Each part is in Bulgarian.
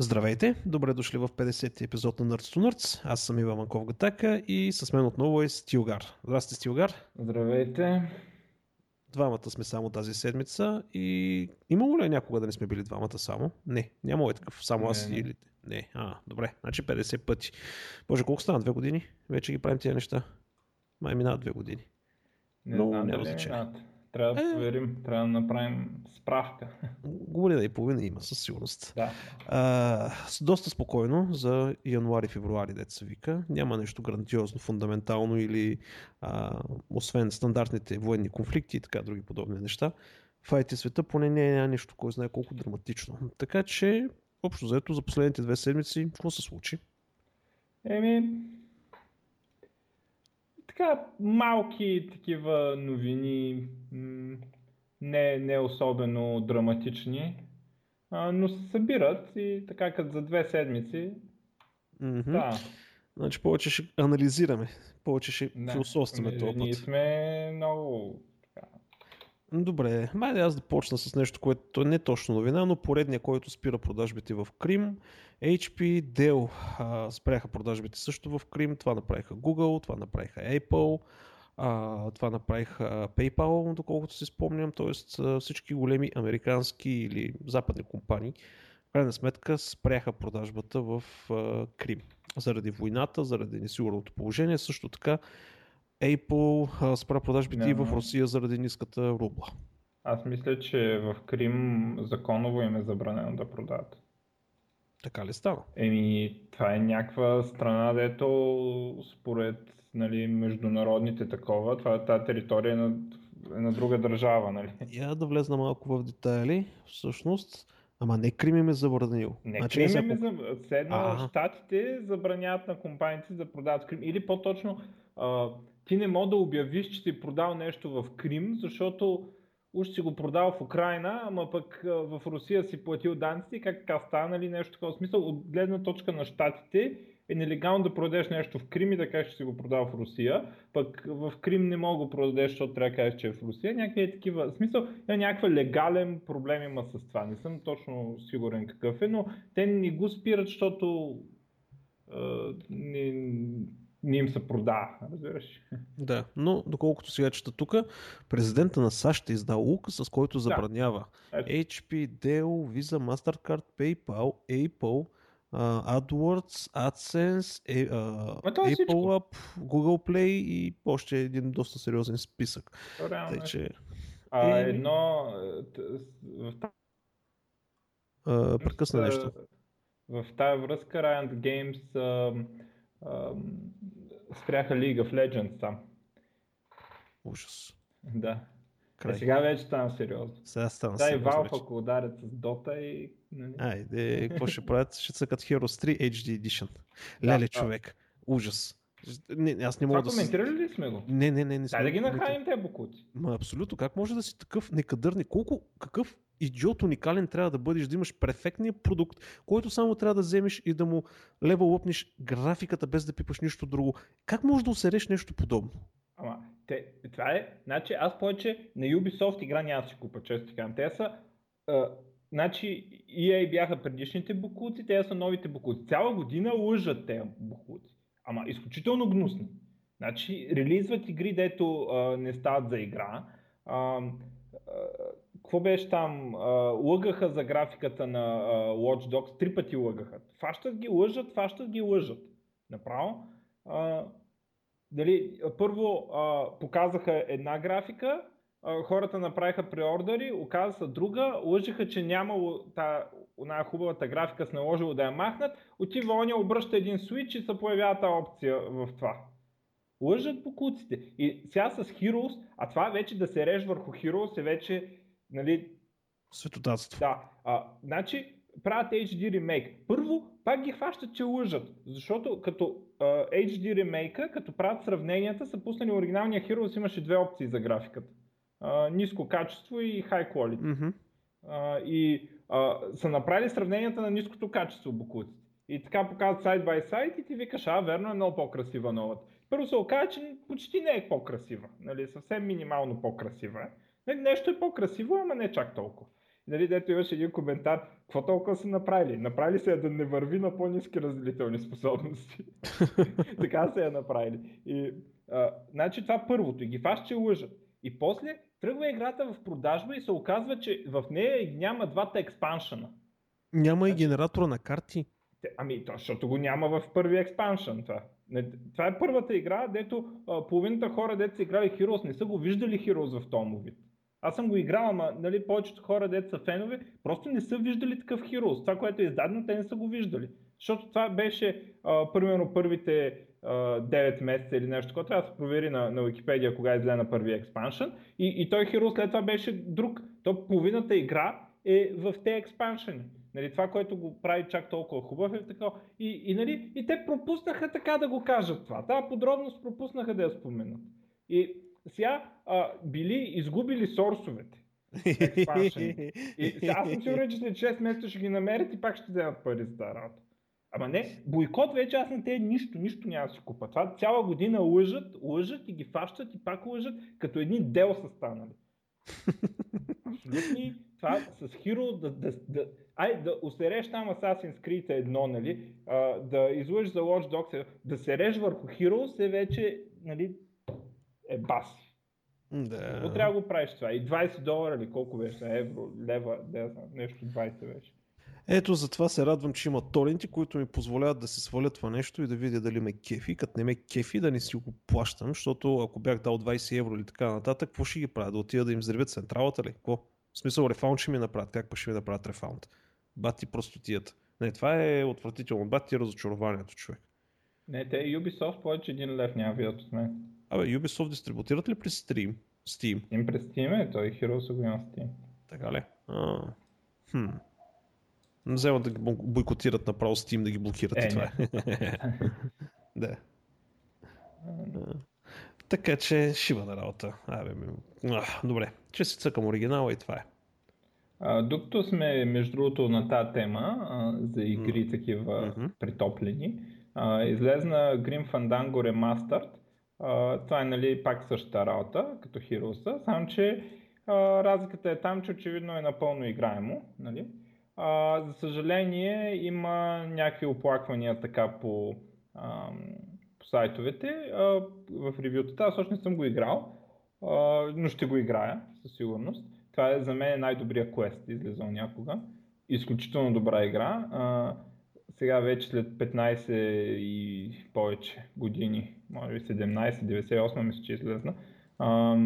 Здравейте, добре дошли в 50-ти епизод на Nerds to Nerds. Аз съм Ива Манков Гатака и с мен отново е Стилгар. Здрасти, Стилгар. Здравейте. Двамата сме само тази седмица и имало ли е някога да не сме били двамата само? Не, няма е такъв, само Не, аз не. или... Не, а, добре, значи 50 пъти. Боже, колко стана? Две години? Вече ги правим тия неща. Май минават две години. Не Но знам няма значение. Трябва да Е. проверим, трябва да направим справка. Година и половина има със сигурност. да. А, доста спокойно за януари-февруари, деца вика. Няма нещо грандиозно, фундаментално или а, освен стандартните военни конфликти и така други подобни неща. В IT света поне не е нещо, кой знае колко драматично. Така че, общо заето, за последните две седмици, какво се случи? Еми, така малки такива новини, не, не особено драматични, а, но се събират и така като за две седмици. Мгм. Да, Значи повече ще анализираме, повече ще не, философстваме ние- този Ние път. сме много Добре, майде аз да почна с нещо, което не е точно новина, но поредния, който спира продажбите в Крим. HP, Dell а, спряха продажбите също в Крим. Това направиха Google, това направиха Apple, а, това направиха PayPal, доколкото си спомням. А, всички големи американски или западни компании в крайна сметка спряха продажбата в а, Крим. Заради войната, заради несигурното положение. Също така Apple а, спря продажбите и в. Русия заради ниската рубла. Аз мисля, че в Крим законово им е забранено да продават. Така ли става? Еми, това е някаква страна, дето според нали, международните такова, това е тази територия е на, е на друга държава, нали? Я да влезна малко в детайли. Всъщност, ама не Крим им е забранил. Не, Значи, Крим сега е по- за... Седно, щатите забраняват на компаниите да продават Крим. Или по-точно, а, ти не мога да обявиш, че си продал нещо в Крим, защото уж си го продал в Украина, ама пък в Русия си платил данците как така стана, нали, нещо такова. Смисъл, от гледна точка на щатите е нелегално да продадеш нещо в Крим и да кажеш, че си го продал в Русия, пък в Крим не мога да продадеш, защото трябва да кажеш, че е в Русия. Някакви е такива, смисъл, има някаква легален проблем има с това. Не съм точно сигурен какъв е, но те не го спират, защото а, не, не им се продава, разбираш. Да, но доколкото сега чета тук, президента на САЩ е издал указ, с който забранява Ето. HP, Dell, Visa, Mastercard, PayPal, Apple, а, AdWords, AdSense, това е Apple всичко. App, Google Play и още един доста сериозен списък. Реално Тъй, е. че А, Е, едно а, прекъсна нещо. В тази връзка Riot Games а, спряха League of Legends там. Ужас. Да. Край. Е, сега вече стана сериозно. Сега стана Да, и сериозно Valve, вече. ако ударят с Dota и... Нали? Айде, какво ще правят? Ще цъкат Heroes 3 HD Edition. Да, Леле, да. човек. Ужас. Не, аз не Това мога да си... коментирали ли сме го? Не, не, не, не Дай да ги нахраним те букути. Ма абсолютно. Как може да си такъв некадърни? Колко, какъв идиот уникален трябва да бъдеш, да имаш перфектния продукт, който само трябва да вземеш и да му левел лъпнеш графиката без да пипаш нищо друго. Как можеш да усереш нещо подобно? Ама, те, това е, значи аз повече на Ubisoft игра няма си купа, често казвам. Те са, а, значи EA бяха предишните букуци, те са новите букуци. Цяла година лъжат тези букуци. Ама изключително гнусни. Значи релизват игри, дето а, не стават за игра. А, а, какво беше там? Лъгаха за графиката на а, Watch Dogs, три пъти лъгаха. Фащат ги, лъжат, фащат ги, лъжат. Направо. Дали, първо а, показаха една графика, а, хората направиха преордери, оказа се друга, лъжиха, че нямало та, една хубавата графика с наложило да я махнат, отива оня, обръща един свич и се появява тази опция в това. Лъжат покуците. И сега с Heroes, а това вече да се реж върху Heroes е вече, нали, Светотатство. да, а, значи правят HD ремейк. Първо, пак ги хващат, че лъжат, защото като а, HD ремейка, като правят сравненията, са пуснали оригиналния Heroes, имаше две опции за графиката. А, ниско качество и high quality. Мгм. А, и а, са направили сравненията на ниското качество букуците. И така показват сайт бай сайт и ти викаш, а, верно е много по-красива новата. Първо се оказа, че почти не е по-красива. Нали, съвсем минимално по-красива е. Нали, Нещо е по-красиво, ама не чак толкова. нали, дето имаше един коментар, какво толкова са направили? Направили се да не върви на по-низки разделителни способности. така се е направили. И, а, значи това първото. И ги фаш, че лъжат. И после тръгва играта в продажба и се оказва, че в нея няма двата експаншена. Няма значи, и генератора на карти. Ами, то, защото го няма в първи експаншън това. Не, това е първата игра, дето а, половината хора, дето са играли Heroes, не са го виждали Heroes в този вид. Аз съм го играл, ама нали, повечето хора, дето са фенове, просто не са виждали такъв Heroes. Това, което е издадено, те не са го виждали. Защото това беше, а, примерно, първите а, 9 месеца или нещо такова. Трябва да се провери на, на Wikipedia кога е на първи експаншън. И, и той Heroes след това беше друг. То половината игра е в те експаншъни. Нали, това, което го прави чак толкова хубав е така. И, и, нали, и те пропуснаха така да го кажат това. Тази подробност пропуснаха да я споменат. И сега а, били изгубили сорсовете. аз съм сигурен, че след 6 месеца ще ги намерят и пак ще вземат пари за тази работа. Ама не, бойкот вече аз на те нищо, нищо няма да си купа. Това цяла година лъжат, лъжат и ги фащат и пак лъжат, като едни дел са станали. Абсолютни, това с Hero да, да, да, ай да усереш там Assassin's Creed едно, нали, а, да излъж за Watch Dogs, да се реж върху Heroes е вече, нали, е бас. Да. Но трябва да го правиш това. И 20 долара или колко беше, евро, лева, да, нещо 20 беше. Ето затова се радвам, че има торенти, които ми позволяват да се сваля това нещо и да видя дали ме кефи. Като не ме кефи, да не си го плащам, защото ако бях дал 20 евро или така нататък, какво ще ги правя? Да отида да им взривят централата ли? Какво? В смисъл, рефаунд ще ми направят. Как па ще ми направят рефаунд? Бати простотията. Не, това е отвратително. Бати разочарованието, човек. Не, те Ubisoft повече един лев няма видят от мен. Абе, Ubisoft дистрибутират ли през Steam? Steam? Им през Steam е, той Heroes го има Steam. Така ли? А, хм. Вземат да ги бойкотират направо Steam, да ги блокират е, и това е. да. Така че шива на работа. Абе, ми... добре, че си цъкам оригинала и това е. А, докато сме, между другото, на тази тема а, за игри mm. такива mm-hmm. притоплени, а, излезна Grim Fandango Remastered. Това е нали, пак същата работа, като Heroes, само че а, разликата е там, че очевидно е напълно играемо. Нали? А, за съжаление има някакви оплаквания така по, а, по сайтовете а, в ревютата. Аз още не съм го играл, а, но ще го играя със сигурност. Това е за мен най-добрия квест, излезъл някога. Изключително добра игра. А, сега вече след 15 и повече години, може би 17, 98 мисля, че излезна. А,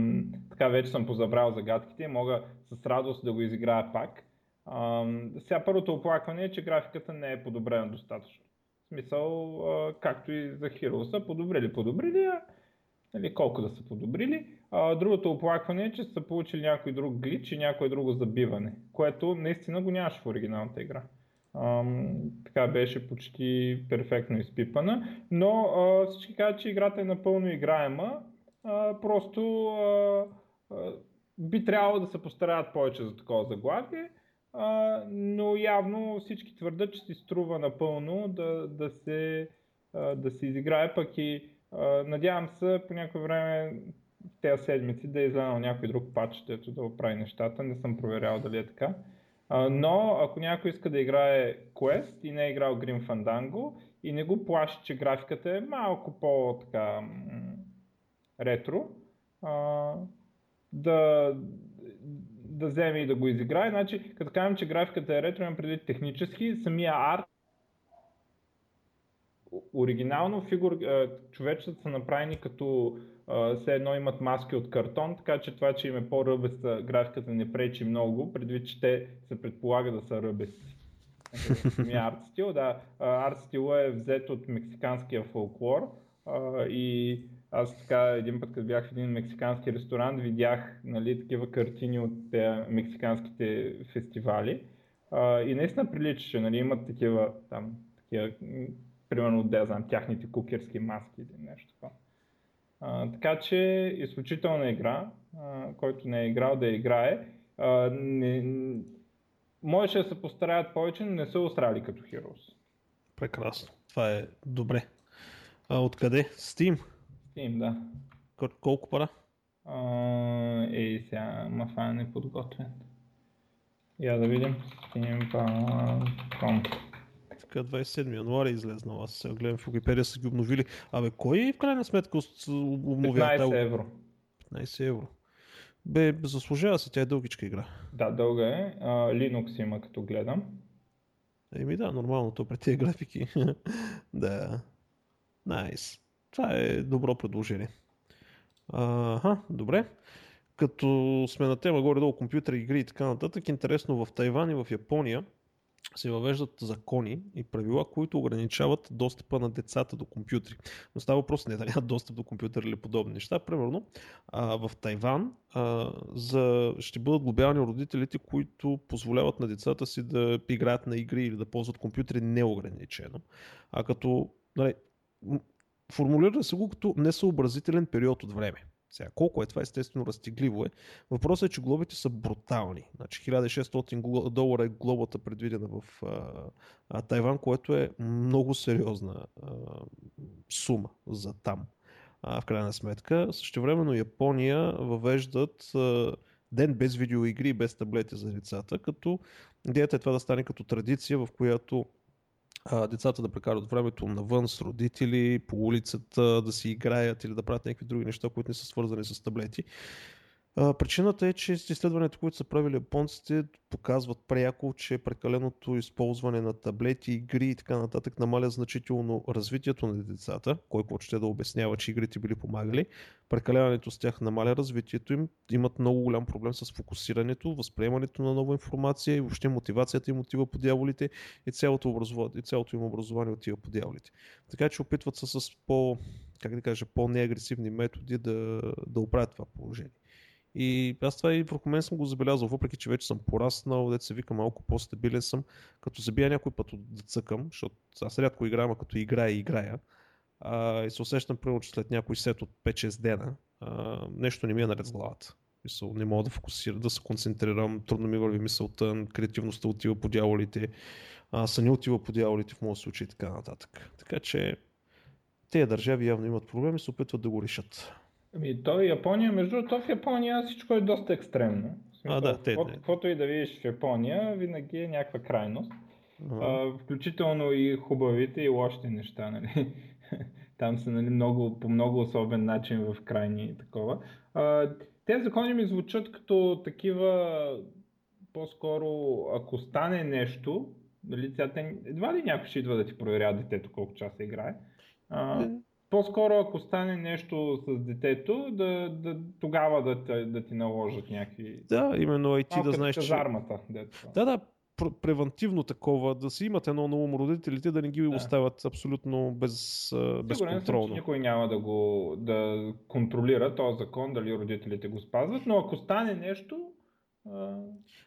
така вече съм позабрал загадките и мога с радост да го изиграя пак. А, сега първото оплакване е, че графиката не е подобрена достатъчно. В смисъл, а, както и за Heroes, подобрили, подобрили, а нали, колко да са подобрили. А, другото оплакване е, че са получили някой друг глич и някое друго забиване, което наистина го нямаше в оригиналната игра. Така беше почти перфектно изпипана, но а, всички казват, че играта е напълно играема, а, просто а, а, би трябвало да се постараят повече за такова заглавие, а, но явно всички твърдат, че си струва напълно да, да, се, а, да се изиграе, пък и а, надявам се по някое време в тези седмици да е излянал някой друг пач, дето да оправи нещата. Не съм проверял дали е така. Но ако някой иска да играе Quest и не е играл Grim Fandango и не го плаши, че графиката е малко по-така ретро, а, да, да вземе и да го изиграе. Значи, като кажем, че графиката е ретро, имам преди технически, самия арт оригинално фигур, човечетата са направени като все едно имат маски от картон, така че това, че им е по-ръбеста графиката не пречи много, предвид, че те се предполага да са ръбести. арт стил, да. Арт стила е взет от мексиканския фолклор и аз така един път, като бях в един мексикански ресторант, видях нали, такива картини от мексиканските фестивали. и наистина приличаше, нали, имат такива там, такива, примерно, да знам, тяхните кукерски маски или нещо такова. А, така че изключителна игра, а, който не е играл да играе. А, не, можеше да се постараят повече, но не са устрали като Heroes. Прекрасно. Това е добре. А, откъде? Steam? Steam, да. Кол- колко пара? А, сега мафа не подготвен. Я да видим. Steampunk.com Така 27 януари излезнал. Аз сега гледам в Wikipedia са ги обновили. Абе, кой в крайна сметка обновява? 15 евро. 15 евро. Бе, заслужава се, тя е дългичка игра. Да, дълга е. Uh, Linux има като гледам. Еми да, нормално, то при тези графики. да. Найс. Nice. Това е добро предложение. Ага, добре. Като сме на тема горе-долу компютър, игри и така нататък, интересно в Тайван и в Япония се въвеждат закони и правила, които ограничават достъпа на децата до компютри. Но става въпрос не да нямат достъп до компютър или подобни неща. Примерно а, в Тайван а, за, ще бъдат глобявани родителите, които позволяват на децата си да играят на игри или да ползват компютри неограничено. А като нали, формулира се го като несъобразителен период от време. Сега, колко е това, естествено разтегливо е. Въпросът е, че глобите са брутални. Значи 1600 долара е глобата предвидена в а, а, Тайван, което е много сериозна а, сума за там. А, в крайна сметка. Също времено Япония въвеждат а, ден без видеоигри и без таблети за децата, като идеята е това да стане като традиция, в която децата да прекарат времето навън с родители, по улицата, да си играят или да правят някакви други неща, които не са свързани с таблети. Причината е, че изследването, които са правили японците, показват пряко, че прекаленото използване на таблети, игри и така нататък намаля значително развитието на децата, кой ще да обяснява, че игрите били помагали. Прекаляването с тях намаля развитието им, имат много голям проблем с фокусирането, възприемането на нова информация и въобще мотивацията им отива по дяволите и цялото, образование, и цялото им образование отива по дяволите. Така че опитват се с по, как да кажа, по-неагресивни методи да, да оправят това положение. И аз това и върху мен съм го забелязал, въпреки че вече съм пораснал, дете се вика малко по-стабилен съм, като забия някой път да цъкам, защото аз рядко играя, като играя играя. А, и се усещам, примерно, че след някой сет от 5-6 дена, а, нещо не ми е наред с главата. Мисъл, не мога да фокусирам, да се концентрирам, трудно ми върви мисълта, креативността отива по дяволите, а, съня отива по дяволите в моят случай и така нататък. Така че тези държави явно имат проблеми и се опитват да го решат. Ами то Япония, между другото в Япония всичко е доста екстремно. Смисъл, а, да, те, каквото, каквото и да видиш в Япония, винаги е някаква крайност. Uh-huh. А, включително и хубавите и лошите неща. Нали? Там са нали, много, по много особен начин в крайни такова. А, те закони ми звучат като такива по-скоро, ако стане нещо, нали, едва ли някой ще идва да ти проверя детето колко часа играе. А, по-скоро ако стане нещо с детето, да, да, тогава да, да ти наложат някакви... Да, именно и ти да знаеш, че... армата. Да, да, превентивно такова, да си имат едно на ум родителите, да не ги да. оставят абсолютно без, безконтролно. Съм, никой няма да го да контролира този закон, дали родителите го спазват, но ако стане нещо.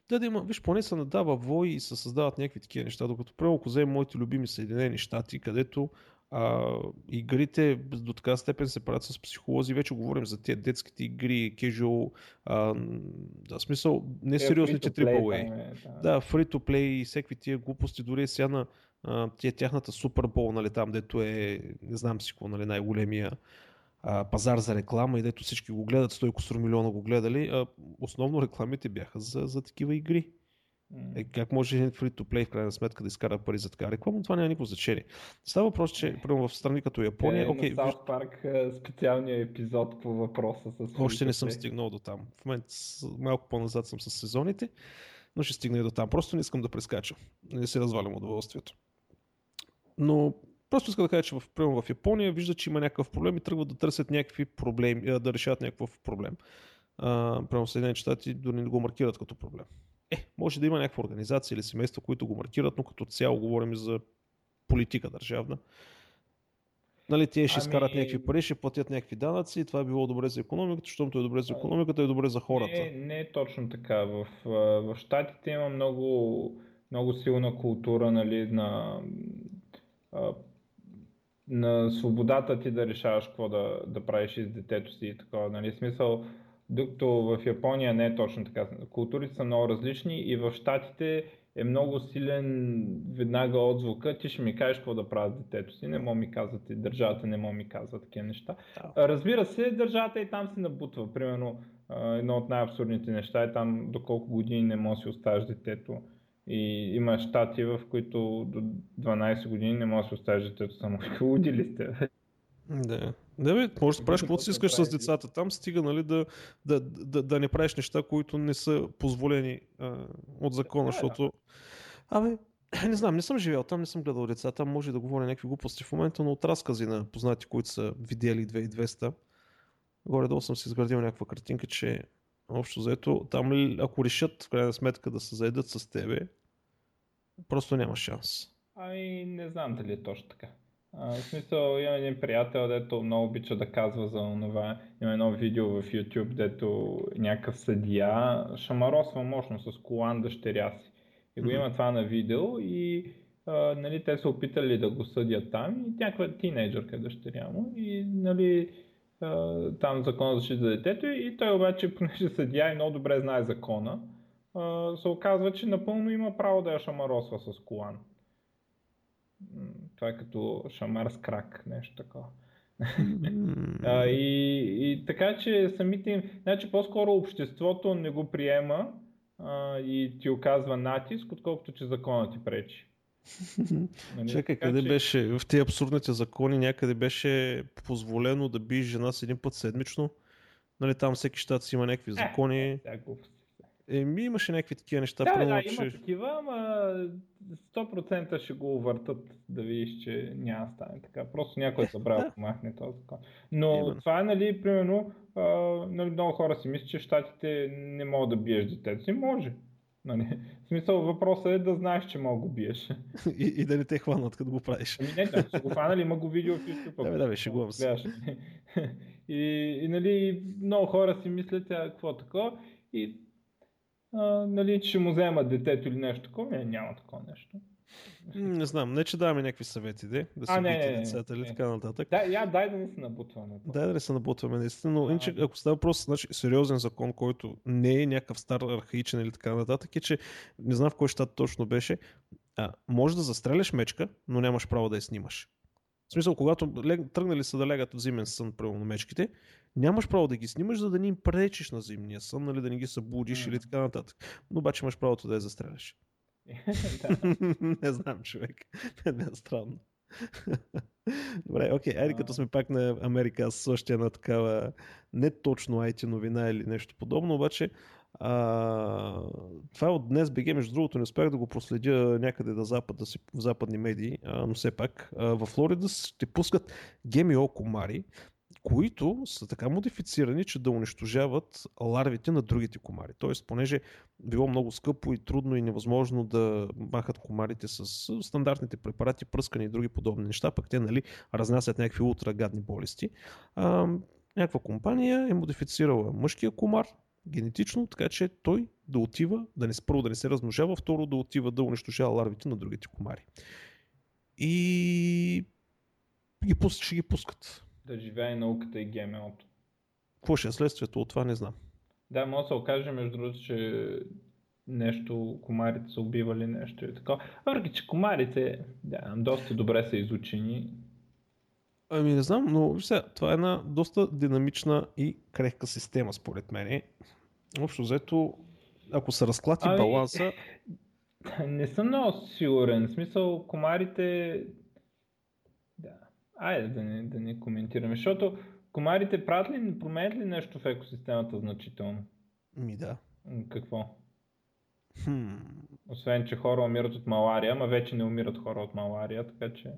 Да, да има, виж, поне се надава вой и се създават някакви такива неща, докато прямо ако вземем моите любими Съединени щати, където а, игрите до така степен се правят с психолози. Вече говорим за тези детските игри, а, да, смисъл, несериозните AAA. Е, да, да free to play и всеки тия глупости, дори сега на тия тяхната Bowl, нали, там, дето е, не знам си какво, нали, най-големия а, пазар за реклама и дето всички го гледат, 100 милиона го гледали, а, основно рекламите бяха за, за такива игри. Е, как може един free-to-play в крайна сметка да изкара пари за така реклама? Това няма никакво значение. Става въпрос, че примерно в страни като Япония... Е, okay, на South Park е, специалния епизод по въпроса с Още не съм стигнал до там. В момента малко по-назад съм с сезоните, но ще стигна и до там. Просто не искам да прескачам. Не се развалям удоволствието. Но Просто иска да кажа, че в, примерно в Япония вижда, че има някакъв проблем и тръгват да търсят някакви проблеми, да решават някакъв проблем. Прямо в Съединените щати дори не го маркират като проблем. Е, може да има някаква организация или семейство, които го маркират, но като цяло говорим за политика държавна. Нали, те ще ами... изкарат някакви пари, ще платят някакви данъци, това е било добре за економиката, защото е добре за економиката, е добре за хората. Не, не е точно така. В, в Штатите има много, много силна култура нали, на, на свободата ти да решаваш какво да, да правиш с детето си и такова. Нали, смисъл, докато в Япония не е точно така. Културите са много различни и в Штатите е много силен веднага отзвука. Ти ще ми кажеш какво да правят детето си. Не мога ми казват и държавата не мога ми казва такива неща. Разбира се, държавата и там се набутва. Примерно едно от най-абсурдните неща е там до колко години не може да си оставиш детето. И има щати, в които до 12 години не може да си оставиш детето само. Луди ли сте? Да. Да, бе, можеш да правиш каквото си искаш с децата там, стига нали, да, да, да, да не правиш неща, които не са позволени а, от закона, защото... Абе, не знам, не съм живял там, не съм гледал деца, там може да говоря някакви глупости в момента, но от разкази на познати, които са видели 2200, горе-долу съм си изградил някаква картинка, че общо заето, там ли, ако решат в крайна сметка да се заедат с тебе, просто няма шанс. Ами не знам дали е точно така. А, в смисъл, имам един приятел, дето много обича да казва за това. Има едно видео в YouTube, дето някакъв съдия шамаросва мощно с колан дъщеря си. И го има това на видео и а, нали, те са опитали да го съдят там и някаква тинейджърка е дъщеря му и нали, а, там закон за защита за детето и той обаче, понеже съдия и много добре знае закона, а, се оказва, че напълно има право да я шамаросва с колан. Това е като шамар с крак, нещо такова. а, и, и така че самите им, значи по-скоро обществото не го приема а, и ти оказва натиск, отколкото че законът ти пречи. Нали? Чакай, къде че... беше, в тези абсурдните закони някъде беше позволено да биеш жена с един път седмично? Нали, там всеки щат си има някакви е, закони. Е, е, Еми, имаше някакви такива неща. Да, прямо, да, че... има такива, ама 100% ще го въртат да видиш, че няма да стане така. Просто някой е забравя да махне този закон. Но Именно. това е, нали, примерно, а, нали, много хора си мислят, че щатите не могат да биеш детето си. Може. Нали? В смисъл въпросът е да знаеш, че мога го биеш. И, и да не те хванат, като го правиш. Ами не, да, ще го хванали, има го видео в YouTube. Да, да, ще го И, и, нали, много хора си мислят, какво такова. И а, нали, че му вземат детето или нещо такова. Не, няма такова нещо. Не знам, не че даваме някакви съвети, де, да се бити децата или така нататък. Да, я, дай да не се набутваме. Дай да не се набутваме, наистина, но иначе, ако става въпрос, значи, сериозен закон, който не е някакъв стар архаичен или така нататък, е, че не знам в кой щат точно беше, а, може да застреляш мечка, но нямаш право да я снимаш. В смисъл, когато лег, тръгнали са да легат в зимен сън, на мечките, нямаш право да ги снимаш, за да не им пречиш на зимния сън, нали, да не ги събудиш mm. или така нататък. Но обаче имаш правото да я застреляш. не знам, човек. Не е странно. Добре, окей, okay, айде като сме пак на Америка, аз също на такава не точно IT новина или нещо подобно, обаче а, това е от днес БГ, между другото не успях да го проследя някъде на запад, да си, в западни медии, а, но все пак а, в Флорида ще пускат ГМО комари, които са така модифицирани, че да унищожават ларвите на другите комари. Тоест, понеже било много скъпо и трудно и невъзможно да махат комарите с стандартните препарати, пръскани и други подобни неща, пък те нали, разнасят някакви ултрагадни болести. А, някаква компания е модифицирала мъжкия комар генетично, така че той да отива, да не, първо да не се размножава, второ да отива да унищожава ларвите на другите комари. И ги пускат, ще ги пускат да живее науката и ГМО-то. Какво ще е следствието от това, не знам. Да, може да се окаже, между другото, че нещо, комарите са убивали нещо и така. Въпреки, че комарите да, доста добре са изучени. Ами не знам, но сега, това е една доста динамична и крехка система, според мен. Общо взето, ако се разклати ами, баланса... Не съм много сигурен. В смисъл, комарите Айде да не, да не коментираме, защото комарите правят ли, променят ли нещо в екосистемата значително? Ми да. Какво? Хм. Освен, че хора умират от малария, ама вече не умират хора от малария, така че...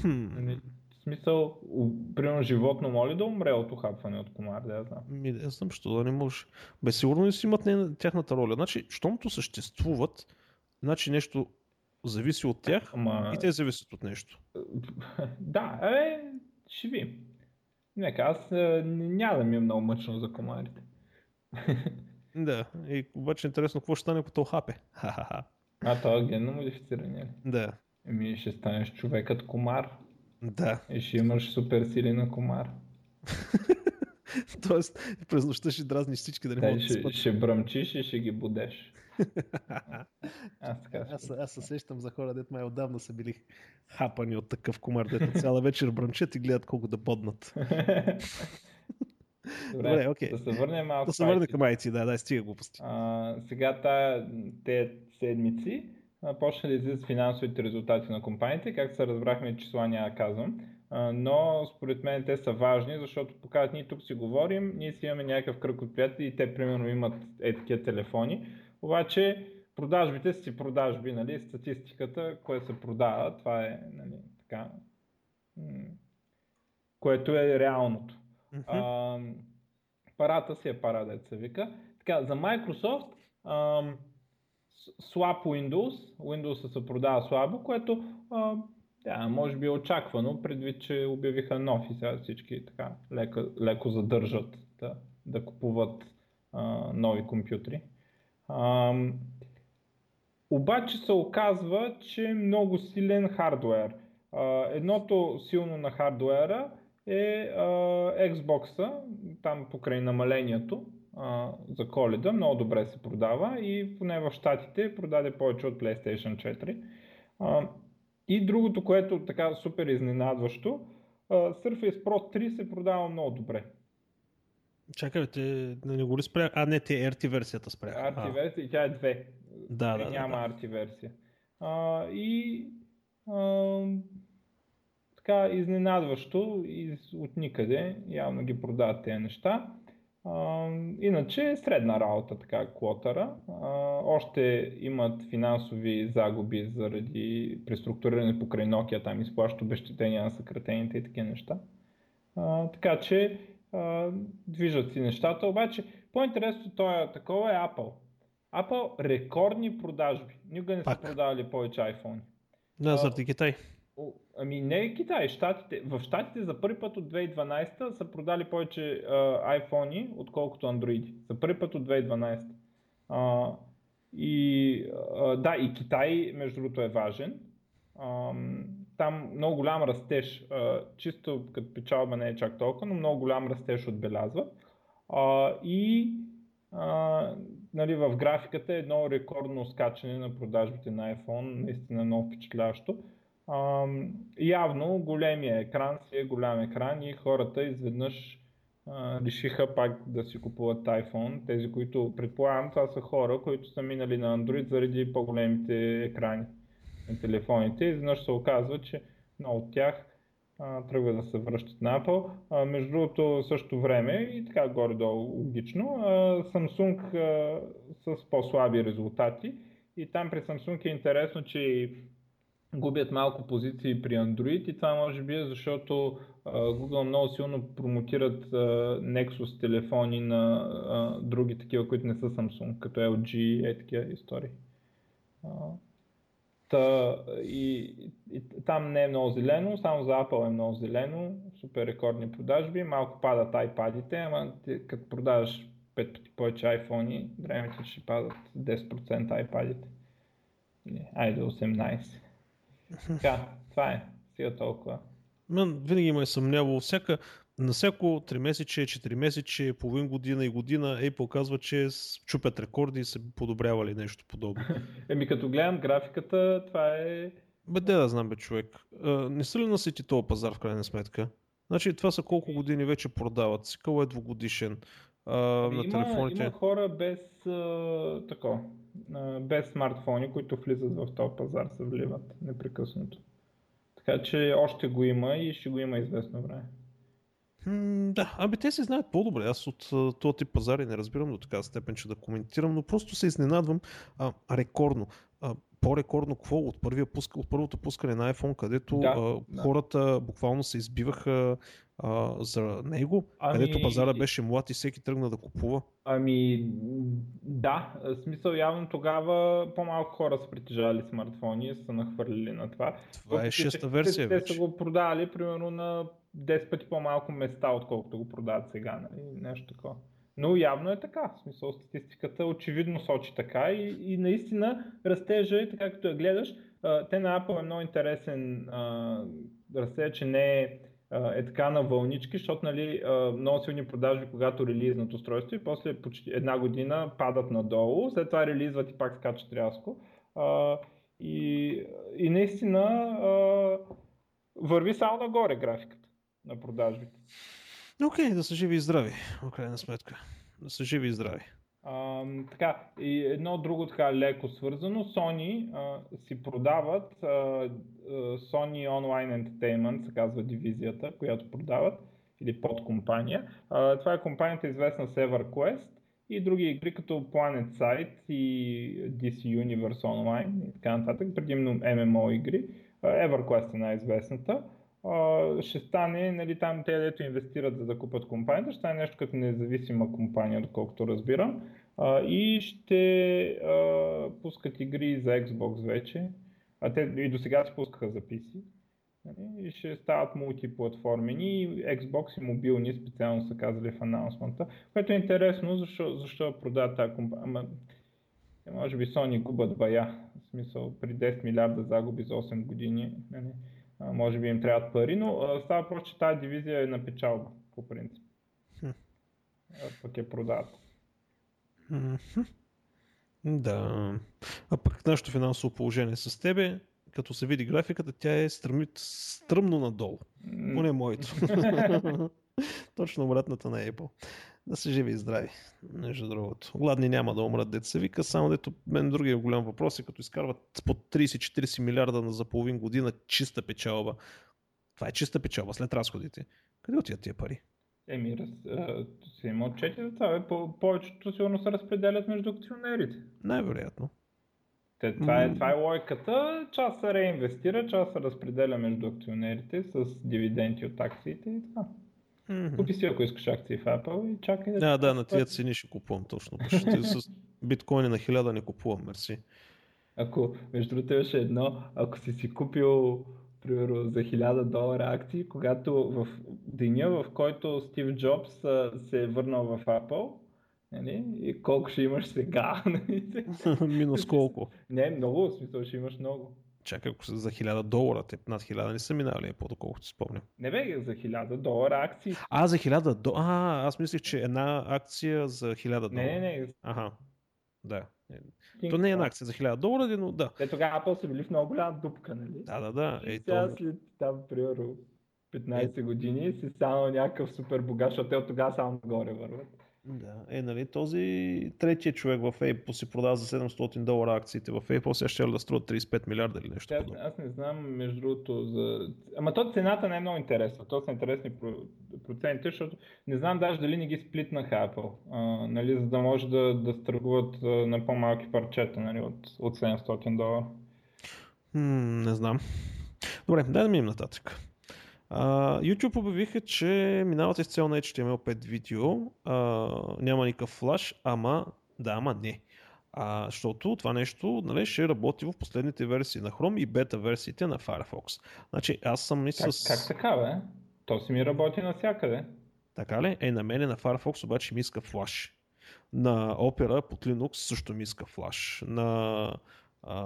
Хм. Нали, в смисъл, примерно животно моли да умре от ухапване от комар, да я знам. Ми, да знам, що да не може. Бе, сигурно не си имат не, тяхната роля. Значи, щомто съществуват, значи нещо зависи от тях Ама... и те зависят от нещо. Да, е, ще ви. Нека, аз е, няма да ми е много мъчно за комарите. Да, и обаче интересно какво ще стане, ако то хапе. а, то е генно модифициране ли? Да. Еми ще станеш човекът комар. Да. И ще имаш супер сили на комар. Тоест, през нощта ще дразниш всички да не могат да спят. Ще бръмчиш и ще ги будеш. аз, така аз, аз се сещам за хора, дето май отдавна са били хапани от такъв комар, дето цяла вечер бръмчат и гледат колко да боднат. Добре, Добре окей. Да се върнем малко. Да се върнем към IT, да, да, стига глупости. А, сега тая, те седмици почна да излизат финансовите резултати на компаниите. Както се разбрахме, числа няма казвам. А, но според мен те са важни, защото показват, ние тук си говорим, ние си имаме някакъв кръг от приятели и те примерно имат е такива телефони. Обаче продажбите си продажби, нали, статистиката, което се продава, това е нали, така, което е реалното. Mm-hmm. А, парата си е пара, деца вика. Така, за Microsoft а, слаб Windows, Windows се продава слабо, което да, може би е очаквано, предвид, че обявиха нов и сега всички така леко, леко задържат да, да купуват а, нови компютри. А, обаче се оказва, че е много силен хардвер. А, едното силно на хардуера е а, Xbox, там покрай намалението а, за коледа, много добре се продава и поне в Штатите продаде повече от PlayStation 4. А, и другото, което така супер изненадващо, а, Surface Pro 3 се продава много добре. Чакай, те не го ли спрях? А, не, те RT версията спрях. RT версия, тя е 2. Да, да, Няма да, да. RT версия. А, и а, така изненадващо и от никъде явно ги продават тези неща. А, иначе е средна работа, така клотъра. А, още имат финансови загуби заради преструктуриране покрай Nokia, там изплащат обещетения на съкратените и такива неща. А, така че а, движат си нещата, обаче по-интересното това е такова е Apple. Apple рекордни продажби. Никога не са продавали повече iPhone. Да, заради Китай. Ами не е Китай, щатите. В щатите за първи път от 2012 са продали повече iPhone, отколкото Android. За първи път от 2012. А, и а, да, и Китай, между другото, е важен. А, там много голям растеж, а, чисто като печалба не е чак толкова, но много голям растеж отбелязва. А, и а, нали, в графиката е едно рекордно скачане на продажбите на iPhone, наистина много впечатляващо. Явно големия екран си е голям екран и хората изведнъж решиха пак да си купуват iPhone. Тези, които предполагам, това са хора, които са минали на Android заради по-големите екрани на телефоните. Изведнъж се оказва, че много от тях а, тръгва да се връщат на Apple. А, между другото, също време и така горе-долу логично, а, Samsung а, с по-слаби резултати. И там при Samsung е интересно, че губят малко позиции при Android и това може би е защото Google много силно промотират Nexus телефони на други такива, които не са Samsung, като LG и е такива истории. Та, и, и, там не е много зелено, само за Apple е много зелено, супер рекордни продажби, малко падат iPad-ите, ама ти, като продаваш 5 пъти повече iPhone, времето ще падат 10% iPad-ите. Айде 18%. Така, това е. Сега толкова. Мен винаги има е съмнявал. Всяка, на всяко 3 месече, 4 месече, половин година и година Apple казва, че чупят рекорди и се подобрявали нещо подобно. Еми като гледам графиката, това е... Бе, де да знам, бе, човек. Не са ли насити този пазар в крайна сметка? Значи това са колко години вече продават. Цикъл е двогодишен. А, ами на има, телефоните. Има хора без а, тако, без смартфони, които влизат в този пазар, се вливат непрекъснато. Така че още го има и ще го има известно време. М, да, ами те се знаят по-добре. Аз от този тип пазари не разбирам до така степен, че да коментирам, но просто се изненадвам а, рекордно. А, по-рекордно какво? От, първия пуск, от първото пускане на iPhone, където Да, а, да. хората буквално се избиваха а, за него, Ами- където пазара беше млад и всеки тръгна да купува. Ами да, в смисъл явно тогава по-малко хора са притежавали смартфони и са нахвърлили на това. Това е Въпреки, шеста версия те, те вече. са го продавали примерно на 10 пъти по-малко места, отколкото го продават сега. Нали? Нещо такова. Но явно е така. В смисъл статистиката очевидно сочи така и, и наистина растежа, и така като я гледаш, те на Apple е много интересен а, растеж, че не е, е така на вълнички, защото нали, много силни продажби, когато релизнат устройство и после почти една година падат надолу, след това релизват и пак скачат рязко. И, и наистина върви само нагоре графиката на продажбите. Окей, okay, да са живи и здрави, в крайна сметка. Да са живи и здрави. А, така, и едно друго така леко свързано, Sony а, си продават а, Sony Online Entertainment, се казва дивизията, която продават, или подкомпания. А, това е компанията известна с EverQuest и други игри като Planet Side и DC Universe Online и така нататък, предимно MMO игри. EverQuest е най-известната. Ще стане, нали, там те, дето инвестират за да купат компанията, ще стане нещо като независима компания, доколкото разбирам. и ще пускат игри за Xbox вече. А те и до сега се пускаха за PC. Нали, и ще стават мултиплатформени и Xbox и мобилни специално са казали в анонсмента, което е интересно, защо, защо продават тази компания. Ама, може би Sony губят бая, в смисъл при 10 милиарда загуби за 8 години, нали, може би им трябват пари, но става просто, че тази дивизия е на печалба, по принцип. Пък я продават. Да. А пък нашето финансово положение с тебе като се види графиката, тя е стръмни, стръмно надолу. Поне моето. Точно обратната на Apple. Да се живи и здрави, между другото. Гладни няма да умрат, деца вика, само дето мен другия голям въпрос е като изкарват по 30-40 милиарда за половин година чиста печалба. Това е чиста печалба след разходите. Къде отиват тия пари? Еми, раз, а, си има отчети за това. По, повечето сигурно се разпределят между акционерите. Най-вероятно. Те, това, е, това е логиката. Част се реинвестира, част се разпределя между акционерите с дивиденти от акциите и така. Mm-hmm. Купи си, ако искаш акции в Apple и чакай да... Да, да, на тия цени ще купувам точно. Ще с биткоини на хиляда не купувам, мерси. Ако, между другото, имаше едно, ако си си купил примерно за 1000 долара акции, когато в деня, в който Стив Джобс се е върнал в Apple, Нали? И колко ще имаш сега? Нали? Минус колко? Не, много, в смисъл ще имаш много. Чакай, ако са за 1000 долара, те над 1000 не са минали, по доколкото си спомням. Не бе, за 1000 долара акции. А, за 1000 долара. А, аз мислих, че една акция за 1000 долара. Не, не, не. Ага. Да. То не е една акция за 1000 долара, но да. Те тогава Apple са били в много голяма дупка, нали? Да, да, да. И сега то... след там, примерно, 15 е... години си станал някакъв супер богат, защото те от тогава само нагоре върват. Да, е, нали, този третия човек в Apple си продава за 700 долара акциите в Apple, сега ще да струва 35 милиарда или нещо аз, аз не знам, между другото, за... Ама то цената не е много интересна, то са интересни проценти, защото не знам даже дали не ги сплитнаха Apple, а, нали, за да може да, да стъргуват на по-малки парчета нали, от, от 700 долара. М- не знам. Добре, дай да минем нататък. Uh, YouTube обявиха, че минават изцяло на HTML5 видео, uh, няма никакъв флаш, ама да, ама не. А, защото това нещо нали, ще работи в последните версии на Chrome и бета версиите на Firefox. Значи аз съм и с... Как, как така бе? То си ми работи навсякъде. Така ли? Е, на мене на Firefox обаче ми иска флаш. На Opera под Linux също ми иска флаш. На, а,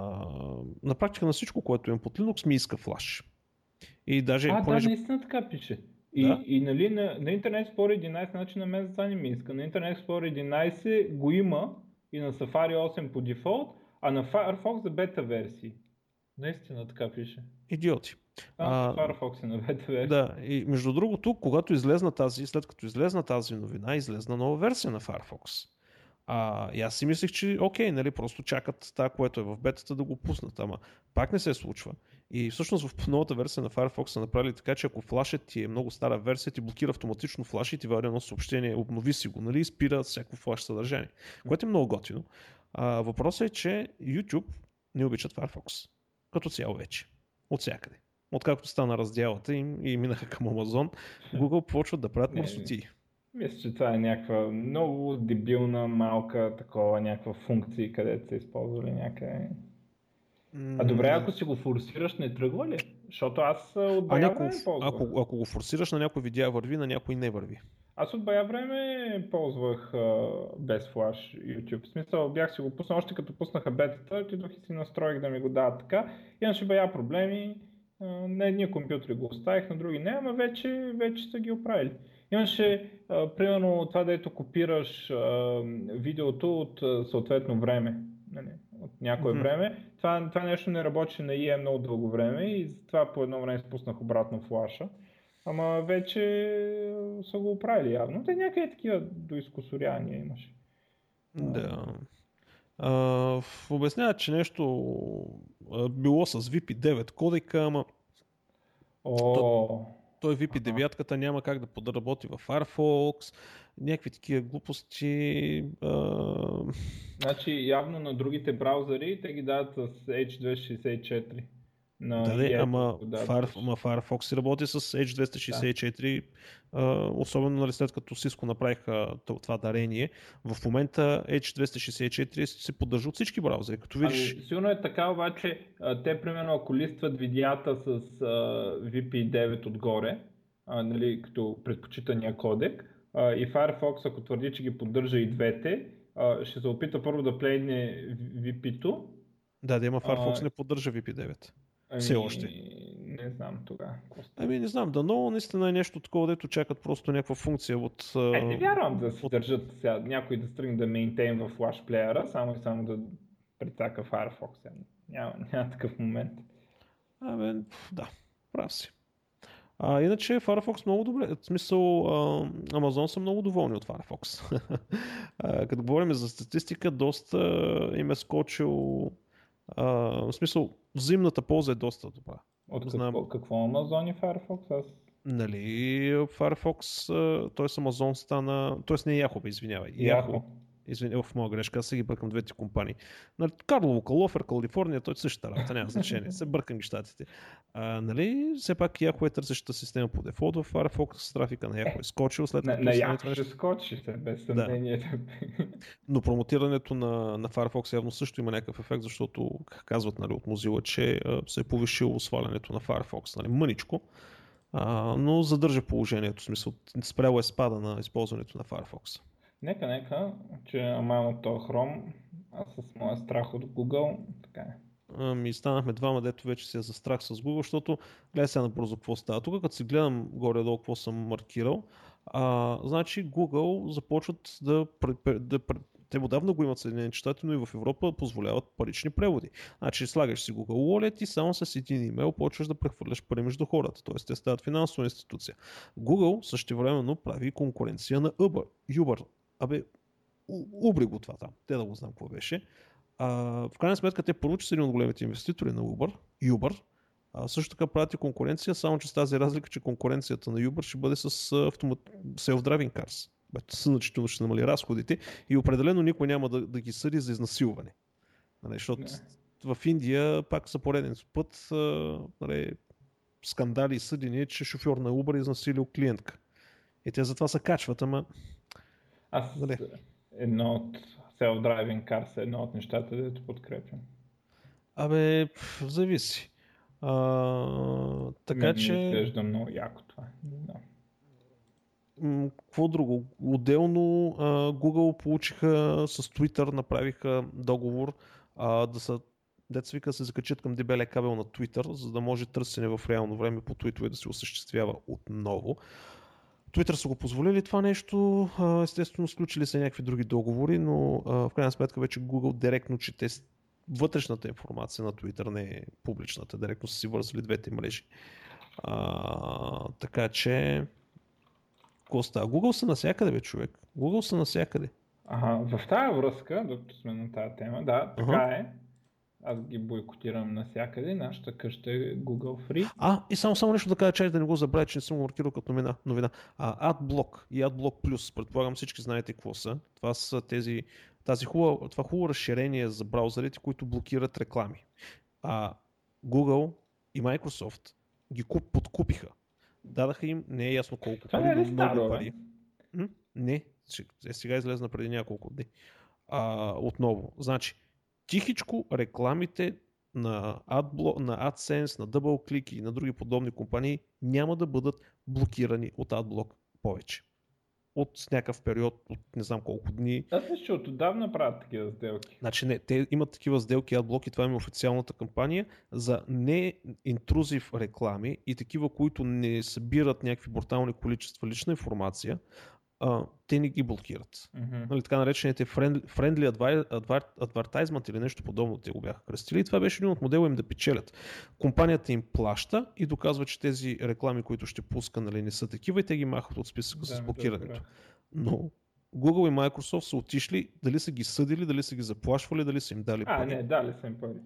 на практика на всичко, което имам под Linux ми иска флаш. И даже, а, понеже... да, наистина така пише. И, да? и нали, на, на Internet Explorer 11, значи на мен за не ми иска. На Internet Explorer 11 го има и на Safari 8 по дефолт, а на Firefox за бета версии. Наистина така пише. Идиоти. А, а, Firefox е на бета версия. Да, и между другото, когато излезна тази, след като излезна тази новина, излезна нова версия на Firefox. А, и аз си мислех, че окей, нали, просто чакат това, което е в бетата да го пуснат, ама пак не се случва. И всъщност в новата версия на Firefox са направили така, че ако флашът ти е много стара версия, ти блокира автоматично флаш и ти вади едно съобщение, обнови си го, нали, и спира всяко флаш съдържание, което е много готино. А, въпросът е, че YouTube не обичат Firefox. Като цяло вече. От всякъде. Откакто стана разделата им и минаха към Amazon, Google почват да правят мърсоти. Мисля, че това е някаква много дебилна, малка такова, някаква функция, където са използвали някъде. А добре, ако си го форсираш, не тръгва ли? Защото аз от бая време ползвах. Ако, ако го форсираш на някой видео върви, на някой не върви. Аз от бая време ползвах а, без флаш YouTube. В смисъл бях си го пуснал още като пуснаха бетата, отидох и си настроих да ми го дадат така. Имаше бая проблеми. А, на едни компютри го оставих, на други не, ама вече, вече са ги оправили. Имаше, а, примерно, това дето копираш а, видеото от а, съответно време. Нали, някое mm-hmm. време. Това, това нещо не работеше на EM много дълго време и това по едно време спуснах обратно флаша. Ама вече са го оправили явно. Те някъде такива до изкусорявания имаше. Да. А, обяснява, че нещо било с VP9 кодека, ама О, той VP9 няма как да подработи в Firefox, някакви такива глупости. А... значи явно на другите браузъри те ги дават с H264. На Да, да, EA ама, дават Fire, ама Firefox работи с H264, а, особено нали, след като Cisco направиха това дарение. В момента H264 се поддържа от всички браузъри. Като видиш, Ами, сигурно е така, обаче те примерно ако листват видеята с а, VP9 отгоре, а, нали, като предпочитания кодек, а, и Firefox ако твърди, че ги поддържа и двете, а, ще се опита първо да плейне VP-то. да, да, има Firefox а, не поддържа VP9. Ами, Все още. Не знам тогава. Ами не знам, дано наистина е нещо такова, дето чакат просто някаква функция от... Е, не вярвам да се от- държат сега, някой да стръгне да мейнтейн в Flash плеера, само и само да притака Firefox. Сега Няма, няма такъв момент. Абе, пф, да, прав си. А, иначе Firefox много добре, в смисъл а, Amazon са много доволни от Firefox. а, като говорим за статистика, доста им е скочил, а, в смисъл взаимната полза е доста добра. От Знам. какво, какво Amazon и Firefox? Аз Нали, Firefox, т.е. Amazon стана, т.е. не Yahoo, извинявай. Yahoo. Извиня, в моя грешка, аз се ги бъркам двете компании. Нали, Карлово, Калофер, Калифорния, той е същата работа, няма значение. Се бъркам ги щатите. А, нали, все пак Yahoo е търсещата система по дефолт в Firefox, трафика на Yahoo е скочил след На, на Yahoo ще скочи, без съмнение. Но промотирането на, на Firefox явно също има някакъв ефект, защото казват нали, от Mozilla, че се е повишило свалянето на Firefox. Нали, мъничко, а, но задържа положението, в смисъл спряло е спада на използването на Firefox. Нека, нека, че ама от този Chrome, аз с моя страх от Google, така е. Ами станахме двама, дето вече се е за страх с Google, защото гледай сега набързо какво става. Тук като си гледам горе-долу какво съм маркирал, а, значи Google започват да, да, те отдавна го имат Съединените щати, но и в Европа позволяват парични преводи. Значи слагаш си Google Wallet и само с един имейл почваш да прехвърляш пари между хората. Т.е. те стават финансова институция. Google същевременно прави конкуренция на Uber. Uber. Абе, убри го това там. Те да го знам какво беше. А, в крайна сметка те първо, че са един от големите инвеститори на Uber, Uber, а, също така правят и конкуренция, само че с тази разлика, че конкуренцията на Uber ще бъде с автомат... self-driving cars. Което значително ще намали разходите и определено никой няма да, да ги съди за изнасилване. Нали, защото в Индия пак за пореден път нали, скандали и съдени, че шофьор на Uber е изнасилил клиентка. И те затова се качват, ама Аз Нали? едно от self-driving cars е едно от нещата, дето подкрепям. Абе, пф, зависи. А, така Ми- ми че, Изглежда много яко това. М, какво друго? Отделно а, Google получиха с Twitter, направиха договор а, да са деца вика да се закачат към дебелия кабел на Twitter, за да може търсене в реално време по твитове да се осъществява отново. Twitter са го позволили това нещо, естествено сключили са някакви други договори, но в крайна сметка вече Google директно чете вътрешната информация на Twitter, не е публичната, директно са си вързали двете мрежи. А, така че, какво става? Google са навсякъде, бе, човек. Google са навсякъде. Ага, в тази връзка, докато сме на тази тема, да, така е. Аз ги бойкотирам навсякъде. Нашата къща е Google Free. А, и само, само нещо да кажа, чай да не го забравя, че не съм маркирал като новина. новина. А, AdBlock и AdBlock Plus, предполагам всички знаете какво са. Това са тези, тази хубава, това хубаво разширение за браузърите, които блокират реклами. А Google и Microsoft ги куп, подкупиха. Дадаха им, не е ясно колко Това пари, е но много пари. М? Не, е, сега излезна преди няколко дни. А, отново, значи, тихичко рекламите на, AdBlo- на AdSense, на DoubleClick и на други подобни компании няма да бъдат блокирани от AdBlock повече. От някакъв период, от не знам колко дни. Че от отдавна правят такива сделки. Значи не, те имат такива сделки AdBlock и това е официалната кампания за не-интрузив реклами и такива, които не събират някакви брутални количества лична информация, а, те не ги блокират. Мгм. Нали, така наречените friendly, friendly adver- advertisement или нещо подобно те го бяха кръстили. И това беше един от модела им да печелят. Компанията им плаща и доказва, че тези реклами, които ще пуска, нали, не са такива и те ги махат от списъка с Да, блокирането. добре. Но Google и Microsoft са отишли, дали са ги съдили, дали са ги заплашвали, дали са им дали А, пари. не, дали са им пари.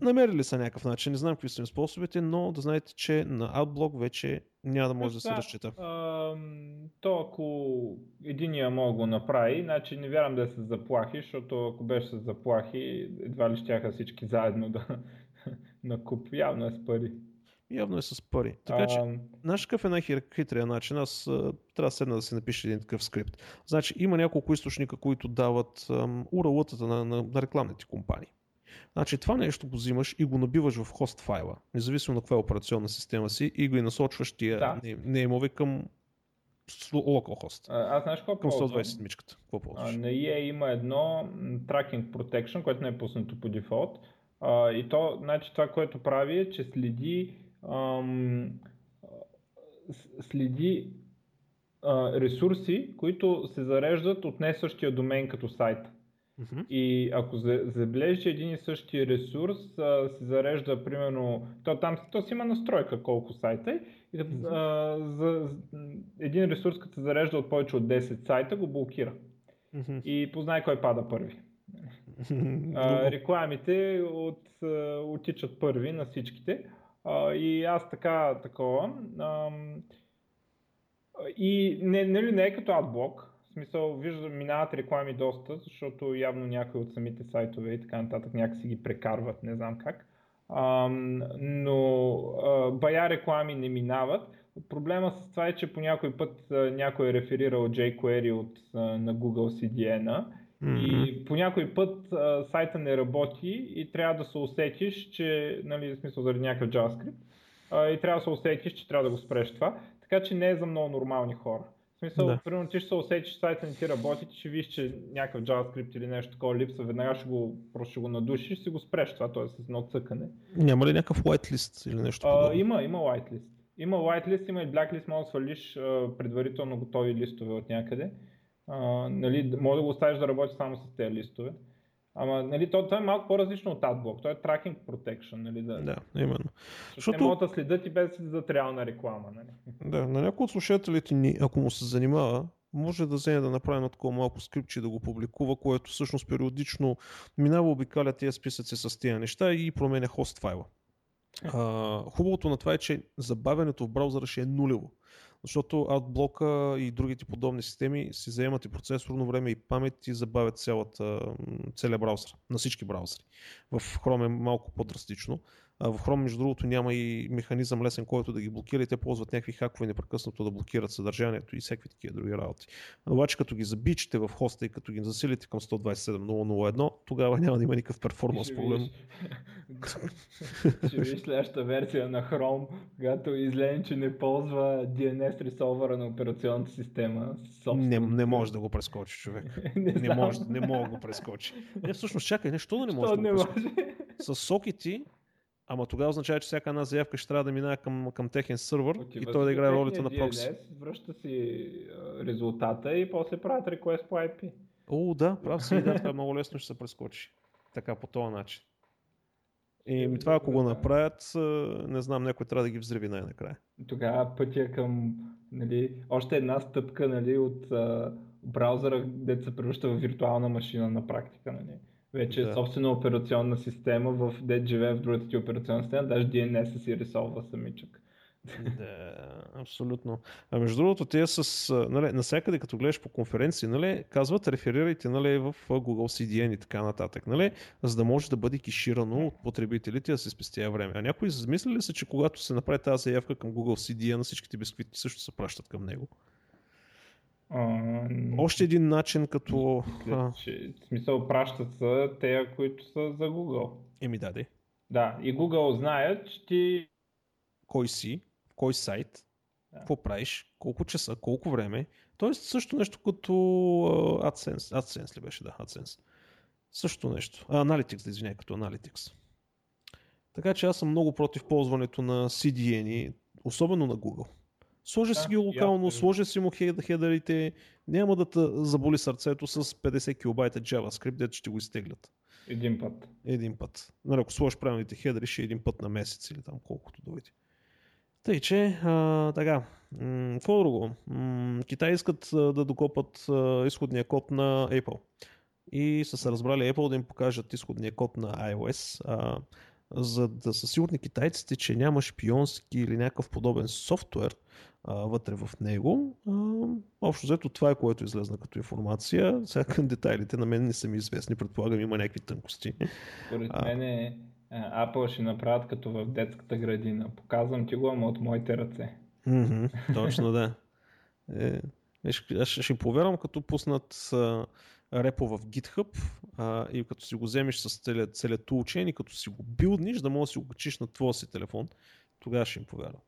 Намерили са някакъв начин, не знам какви са им способите, но да знаете, че на AdBlock вече няма да може да се Това, разчита. ам, то ако единия мога го направи, значи не вярвам да е с заплахи, защото ако беше с заплахи, едва ли щяха всички заедно да накуп. Явно е с пари. Явно е с пари. Така че, Ам, знаеш какъв е най-хитрия начин? Аз а, трябва да седна да си напиша един такъв скрипт. Значи има няколко източника, които дават URL-тата на, на, на рекламните компании. Значи това нещо го взимаш и го набиваш в хост файла, независимо на каква е операционна система си и го и насочваш тия Да. не- неймове към с- localhost. а, аз знаеш какво Към ползвам? 120 мичката. Какво А, ползваш? на EA има едно Tracking Protection, което не е пуснато по дефолт. А, и то, значи, това, което прави е, че следи, ам, следи а, ресурси, които се зареждат от не същия домен като сайта. Мгм. И ако за- забележиш че един и същи ресурс, а, се зарежда примерно, то там то си има настройка колко сайта е, и а, за, един ресурс като се зарежда от повече от 10 сайта, го блокира. Мгм. И познай кой пада първи. А, рекламите от, а, отичат първи на всичките. А, и аз така, такова. Ам, и не, нали, не е като адблок. В смисъл, виждам, минават реклами доста, защото явно някои от самите сайтове и така нататък някакси ги прекарват, не знам как. Ам, но а, бая реклами не минават. Проблема с това е, че по някой път а, някой е реферирал jQuery от, а, на Google CDN Мгм. и по някой път а, сайта не работи и трябва да се усетиш, че, нали, в смисъл заради някакъв JavaScript, а, и трябва да се усетиш, че трябва да го спреш това. Така че не е за много нормални хора. В смисъл, Да. примерно ти ще се усетиш, че сайта не ти работи, ти ще видиш, че някакъв JavaScript или нещо такова липсва, веднага ще го, просто ще го надушиш и ще си го спреш това, т.е. с едно цъкане. Няма ли някакъв whitelist или нещо А, подобно? има, има whitelist. Има whitelist, има и blacklist, може да свалиш а, предварително готови листове от някъде. А, нали, може да го оставиш да работи само с тези листове. Ама, нали, то, то е малко по-различно от AdBlock. Той е tracking protection, нали, да, Да, именно. защото те могат да следят и без да реална реклама, нали. Да, на някой от слушателите ни, ако му се занимава, може да вземе да направи едно такова малко скрипче да го публикува, което всъщност периодично минава, обикаля тези списъци с тези неща и променя хост файла. А, хубавото на това е, че забавянето в браузъра ще е нулево. Защото адблока и другите подобни системи си заемат и процесорно време и памет и забавят цялата, целият браузър, на всички браузъри. В Chrome е малко по-драстично. А в Chrome, между другото, няма и механизъм лесен, който да ги блокира и те ползват някакви хакове непрекъснато да блокират съдържанието и всякакви такива други работи. Обаче като ги забичите в хоста и като ги засилите към 127.001, тогава няма да има никакъв перформанс проблем. Ще видиш следващата версия на Chrome, когато излезе, че не ползва DNS ресолвера на операционната система. Не, не може да го прескочи човек. не, Не може, не мога да го прескочи. Не, всъщност, чакай, нещо да не може да го прескочи. С сокети, ама тогава означава, че всяка една заявка ще трябва да минава към, към техен сървър и Отива той да играе ролята на техния прокси. Връща си резултата и после правят request по IP. О, да, прав си, да, това много лесно ще се прескочи. Така, по този начин. И ми това, ако го направят, не знам, някой трябва да ги взриви най-накрая. Тогава пътя към нали, още една стъпка нали, от а, браузъра, дето се превръща в виртуална машина на практика. Нали. Вече Да. е собствена операционна система, в дет живее в другата ти операционна система, даже DNS си рисовва самичък. Да, абсолютно. А между другото, те с, нали, насякъде като гледаш по конференции, нали, казват реферирайте нали, в Google CDN и така нататък, нали, за да може да бъде кеширано от потребителите да се спестя време. А някой замисли ли се, че когато се направи тази заявка към Google CDN, всичките бисквити също се пращат към него? А, Още един начин като... мисля, А, че, в смисъл пращат са те, които са за Google. еми даде. Да, и Google знаят, че ти Кой си, кой сайт, Да. какво правиш, колко часа, колко време. Тоест също нещо като AdSense. AdSense ли беше? Да, AdSense. Също нещо. А, Analytics, да извиняй, като Analytics. Така че аз съм много против ползването на CDN, особено на Google. Сложи си Да, ги локално, ясно. сложи си му хед- хедерите, няма да те заболи сърцето с 50 килобайта JavaScript, дето ще го изтеглят Един път. един път. Нали, ако сложиш правилните хедери, ще е един път на месец или там колкото дойде. Тъй, че а, така. Какво друго? М, Китай искат а, да докопат а, изходния код на Apple. И са се разбрали Apple да им покажат изходния код на iOS, а, за да са сигурни китайците, че няма шпионски или някакъв подобен софтуер а, вътре в него. А, общо взето това е което излезна като информация. Сега детайлите на мен не са ми известни, предполагам има някакви тънкости. Според мен е, Apple ще направят като в детската градина. Показвам ти го, ама от моите ръце. Мгм, точно да. Е, е, ще, ще, повярвам, като пуснат а, репо в GitHub а, и като си го вземеш с toolchain и като си го билдниш, да можеш да си го качиш на твоя си телефон, тогава ще им повярвам.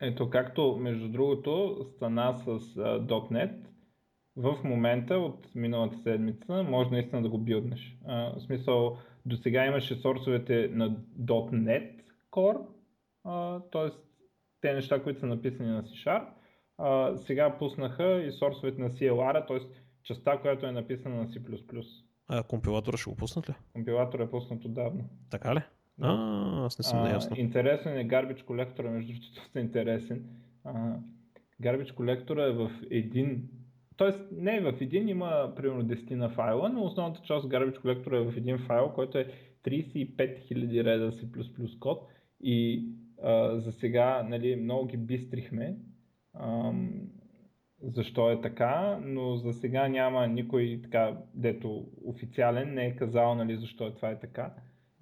Ето, както между другото стана с а, .NET, в момента от миналата седмица може наистина да го билднеш. А, в смисъл, до сега имаше сорсовете на .NET Core, т.е. те неща, които са написани на C-Sharp. А, сега пуснаха и сорсовете на CLR, т.е. частта, която е написана на C++. А компилатора ще го пуснат ли? Компилатор е пуснат отдавна. Така ли? Да. А, аз не съм наясно. Интересен е Garbage колектора, между другото, доста интересен. А, Garbage колектора е в един, т.е. не е в един, има примерно 10 на файла, но основната част от Garbage колектора е в един файл, който е 35 000 реда C++ код и а, за сега нали, много ги бистрихме. Ам, защо е така, но за сега няма никой така, дето официален не е казал нали, защо е това е така.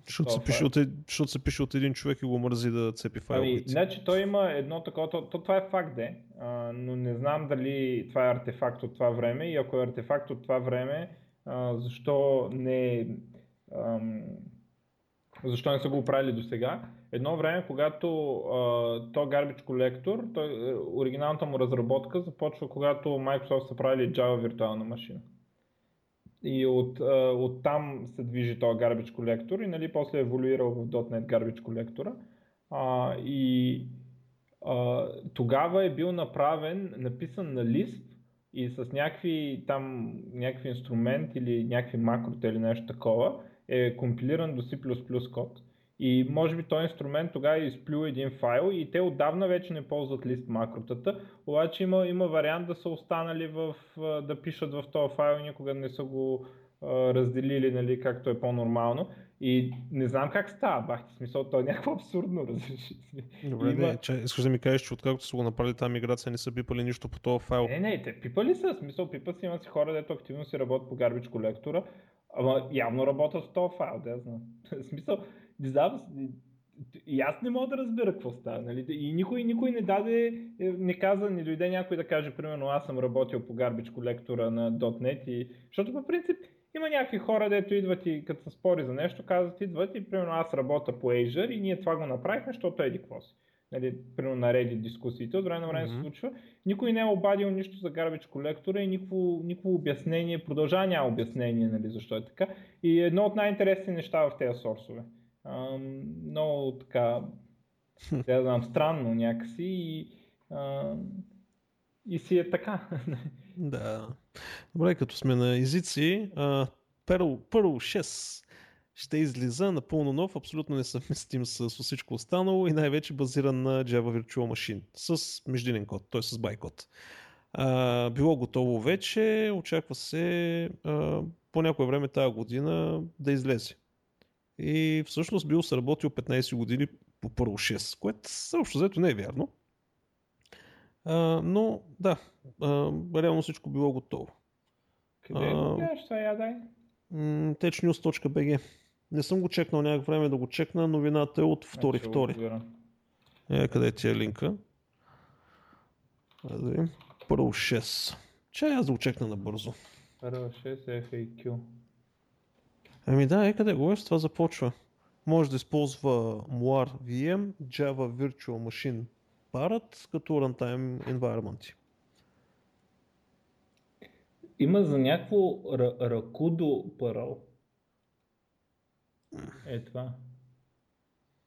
Защото се, пише е. от, защото се пише от един човек и го мързи да цепи Ами, файловете. значи той има едно такова, то, то това е факт де, а, но не знам дали това е артефакт от това време и ако е артефакт от това време, а, защо не ам, защо не са го оправили до сега. Едно време, когато а, то Garbage Collector, той, е, оригиналната му разработка започва когато Microsoft са правили Java виртуална машина. И от, а, от там се движи този Garbage Collector и нали, после е еволюирал в .NET Garbage Collector. А, и а, тогава е бил направен, написан на лист и с някакви там, някакви инструмент или някакви макрота или нещо такова е компилиран до C++ код. И може би този инструмент тогава е изплюл един файл и те отдавна вече не ползват лист макротата, обаче има, има вариант да са останали в, да пишат в този файл и никога не са го а, разделили, нали, както е по-нормално. И не знам как става, бахти, смисъл, то е някакво абсурдно, разбираш. Добре, има- не, че, искаш да ми кажеш, че откакто са го направили тази миграция, не са пипали нищо по този файл. Не, не, те пипали са, смисъл пипат си, имат си хора, дето активно си работят по гарбич колектора, ама явно работят в този файл, да знам. В смисъл, не знам, и аз не мога да разбера какво става, нали? И никой, никой не даде, е, не каза, не дойде някой да каже, примерно, аз съм работил по гарбич колектора на .NET и... Защото по принцип има някакви хора, дето идват и като се спори за нещо, казват, идват и примерно аз работя по Azure и ние това го направихме, защото еди какво си. Нали, примерно на Reddit дискусиите, от време на време Мгм. се случва. Никой не е обадил нищо за Garbage колектора и никакво, никакво обяснение, продължава няма обяснение, нали, защо е така. И едно от най-интересни неща в тези сорсове. Ам, много така, да знам, странно някакси и, ам, и си е така. Да. Добре, като сме на езици, а, Perl, Perl 6 ще излиза напълно нов, абсолютно несъвместим с, с всичко останало и най-вече базиран на Java Virtual Machine с междинен код, т.е. с байкод. А, било готово вече, очаква се а, по някое време тази година да излезе. И всъщност бил се работил 15 години по Perl 6, което също взето не е вярно. А, но да, а, реално всичко било готово. Къде А. го гледаш това, я дай? М, technews.bg Не съм го чекнал някакво време да го чекна, новината е от втори Значи. Е, къде ти е линка? Да видим. Първо 6. Чай аз да го чекна набързо. Първа 6 е FAQ. Ами да, е къде го е, с това започва. Може да използва Moir VM, Java Virtual Machine Parrot като runtime environment. Има за някакво ра- ракудо парол. Е това.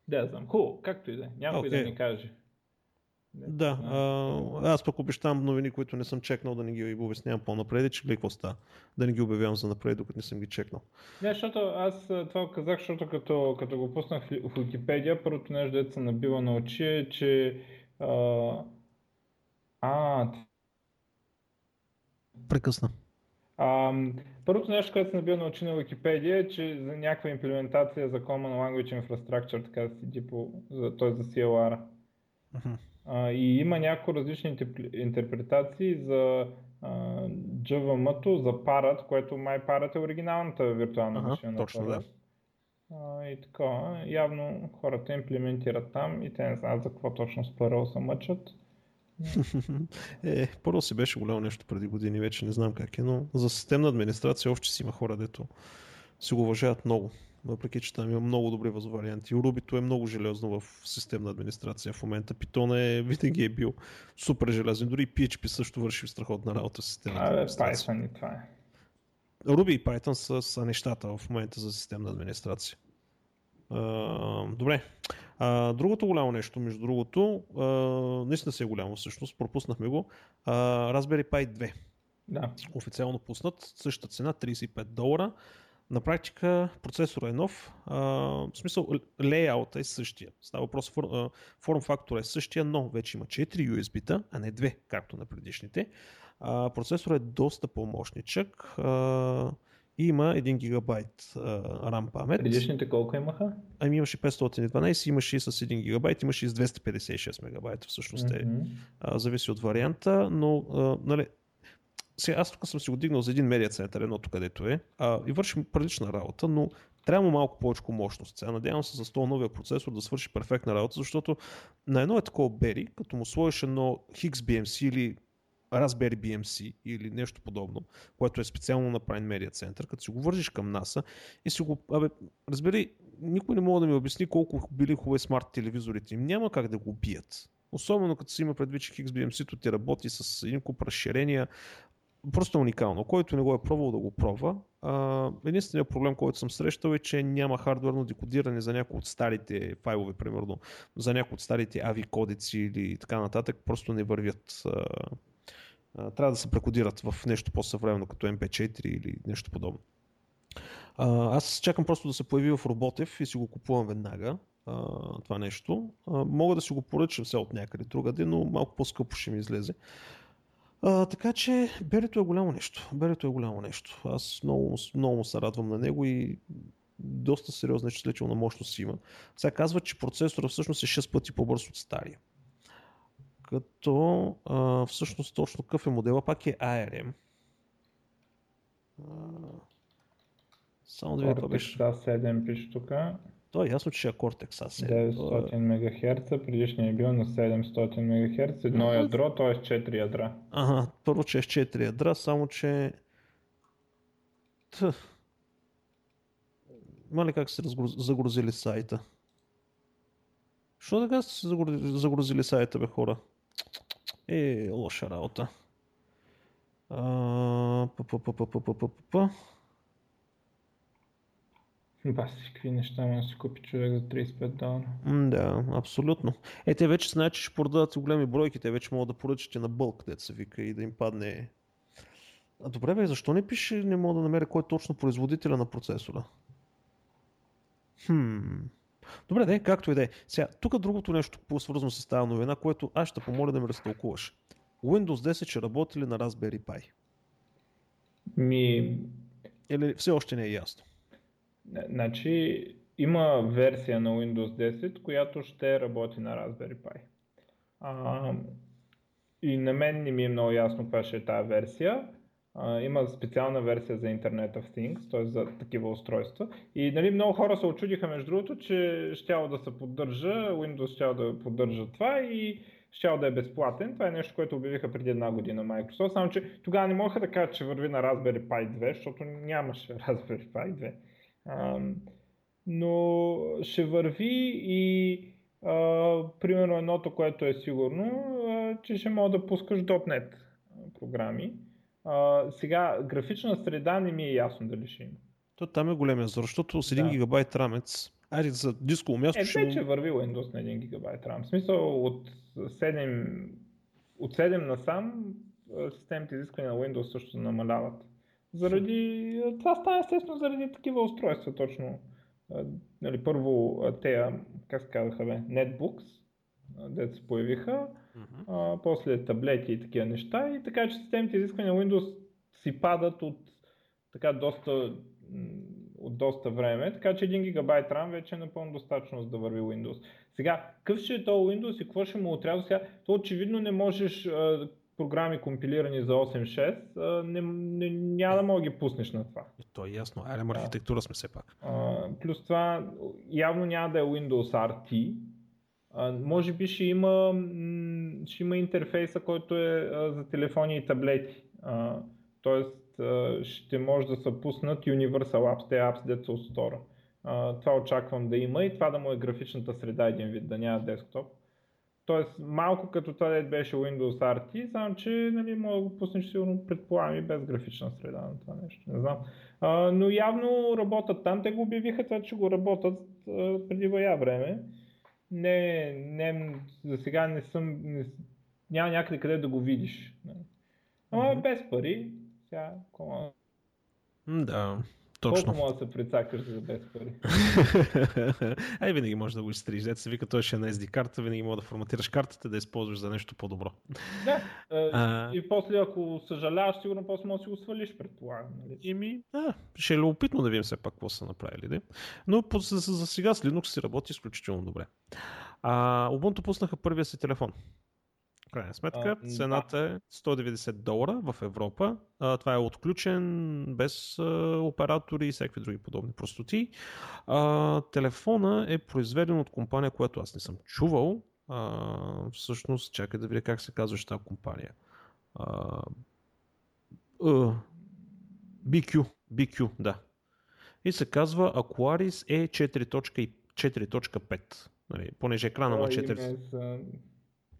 Да, знам. Хубаво, както и да е. Някой Окей. да ни каже. Да, а, аз пък обещавам новини, които не съм чекнал, да не ги обяснявам по-напред, че какво става. Да не ги обявявам за напред, докато не съм ги чекнал. Не, защото аз това казах, защото като, като го пуснах в Википедия, първото нещо, дето се набива на очи е, че а, а Прекъсна. Първото нещо, което се набива на очи на Википедия е, че за някаква имплементация за Common Language Infrastructure, така да седи по, за, т.е. за CLR. Uh-huh. А, и има някои различни интерпретации за JVM-то, за Parrot, което май Parrot е оригиналната виртуална ага, машина. Точно, да. А, и така, явно хората имплементират там и те не знаят за какво точно с Perl се мъчат. Е, първо си беше голямо нещо преди години, вече не знам как е, но за системна администрация още си има хора, дето си го уважават много въпреки че там има много добри варианти. Рубито е много железно в системна администрация в момента. Python е, винаги е бил супер железен. Дори PHP също върши страхотна работа в системната администрация. Python и това е. Ruby и Python са, са нещата в момента за системна администрация. Uh, добре. Uh, другото голямо нещо, между другото, uh, наистина си е голямо всъщност, пропуснахме го, uh, Raspberry Pi 2. Да. Официално пуснат, същата цена, 35 долара. На практика процесорът е нов, а, в смисъл лейаута е същия. Става въпрос, фор, форм фактора е същия, но вече има 4 USB-та, а не 2, както на предишните. А, процесорът е доста по-мощничък а, има 1 гигабайт RAM памет. Предишните колко имаха? Ами имаше 512, имаше и с 1 гигабайт, имаше и с 256 мегабайта, всъщност mm-hmm. е, а, зависи от варианта, но а, нали, сега аз тук съм си го дигнал за един медиа център, едното където е, а, и вършим прилична работа, но трябва малко повече мощност. Сега надявам се за този новия процесор да свърши перфектна работа, защото на едно е такова Бери, като му сложиш едно BMC или Raspberry BMC или нещо подобно, което е специално направен медиа център, като си го вържиш към NASA и си го... Абе, разбери, никой не мога да ми обясни колко били хубави смарт телевизорите им. Няма как да го бият. Особено като си има предвид, че XBMC-то ти работи с един куп разширения, просто уникално. Който не го е пробвал да го пробва. единственият проблем, който съм срещал е, че няма хардверно декодиране за някои от старите файлове, примерно за някои от старите AVI кодици или така нататък, просто не вървят. Трябва да се прекодират в нещо по-съвременно, като MP4 или нещо подобно. аз чакам просто да се появи в Роботев и си го купувам веднага. това нещо. мога да си го поръчам все от някъде другаде, но малко по-скъпо ще ми излезе. Така че Берето е голямо нещо. Берето е голямо нещо. Аз много, много се радвам на него и доста сериозна изчислителна мощност има. Сега казва, че процесорът всъщност е 6 пъти по-бърз от стария. Като а, всъщност точно какъв е модела, пак е ARM. А, само видя това беше. 7 пише тук. То е ясно, че е Cortex A7. 900 МГц, предишният е бил на 700 МГц, едно ядро, т.е. 4 ядра. Ага, първо, че е с 4 ядра, само че... Има ли как се загрузили сайта? Що така сте загрузили сайта, бе хора? Е, лоша работа. А, Баси, какви неща може да си купи човек за 35 долара. да, абсолютно. Е, те вече знаят, че ще продадат големи бройки, те вече могат да поръчат на бълк, дет се вика, и да им падне. А добре, бе, защо не пише, не мога да намеря кой е точно производителя на процесора? Хм. Добре, да, както и да е. Сега, тук другото нещо по-свързано с тази новина, което аз ще помоля да ми разтълкуваш. Windows 10 ще работи ли на Raspberry Pi? Ми... Или все още не е ясно? Значи има версия на Windows 10, която ще работи на Raspberry Pi. А, и на мен не ми е много ясно каква ще е тази версия. Има специална версия за Internet of Things, т.е. за такива устройства. И нали, много хора се очудиха между другото, че щяло да се поддържа, Windows щяло да поддържа това и щял да е безплатен. Това е нещо, което обявиха преди една година Microsoft, само че тогава не могаха да кажат, че върви на Raspberry Pi 2, защото нямаше Raspberry Pi 2. А, но ще върви и а, примерно едното, което е сигурно, а, че ще мога да пускаш .NET програми. А, сега, графична среда не ми е ясно дали ще има. То там е големия зор, защото с 1 да. гигабайт рамец, Айде за дисково място. Е, ще... вече върви Windows на 1 гигабайт RAM. В смисъл от 7, от 7 насам системите изисквания на Windows също намаляват. Заради... Това става естествено заради такива устройства точно. Нали, първо те, как се казаха бе, Netbooks, дето се появиха, uh-huh. а, после таблети и такива неща и така че системите изисквания на Windows си падат от така доста от доста време, така че 1 гигабайт RAM вече е напълно достатъчно за да върви Windows. Сега, какъв ще е то Windows и какво ще му отрязва сега? То очевидно не можеш а, програми компилирани за 8.6, а, не, не, няма да мога да ги пуснеш на това. То е ясно, ARM архитектура сме все пак. А, плюс това, явно няма да е Windows RT, може би ще има, ще има интерфейса, който е за телефони и таблети. Тоест ще може да се пуснат Universal Apps, те apps, деца от стора. Това очаквам да има и това да му е графичната среда един вид, да няма десктоп. Тоест малко като това беше Windows RT, само че нали, мога да го пуснеш сигурно предполагам и без графична среда на това нещо. Не знам. А, но явно работят там. Те го обявиха това, че го работят а, преди бая време. Не, не, за сега не съм, не, няма някъде къде да го видиш. Ама mm-hmm. без пари, сега, кома... Да, точно. Колко може да се прецакаш за без пари? Ай, винаги можеш да го изтриш. Дете се вика, той ще е на SD карта, винаги може да форматираш картата, да използваш за нещо по-добро. Да, а... и после ако съжаляваш, сигурно после може да си го свалиш, предполагам. Нали? Ими, да, ще е любопитно да видим все пак какво са направили. Да? Но за, за, сега с Linux си работи изключително добре. А, Ubuntu пуснаха първия си телефон крайна сметка. А, Цената да. е 190 долара в Европа. А, това е отключен, без а, оператори и всякакви други подобни простоти. А, телефона е произведен от компания, която аз не съм чувал. А, всъщност, чакай да видя как се казва тази компания. А, а, BQ, BQ, да. И се казва Aquaris E4.5. Нали, понеже екрана на 4.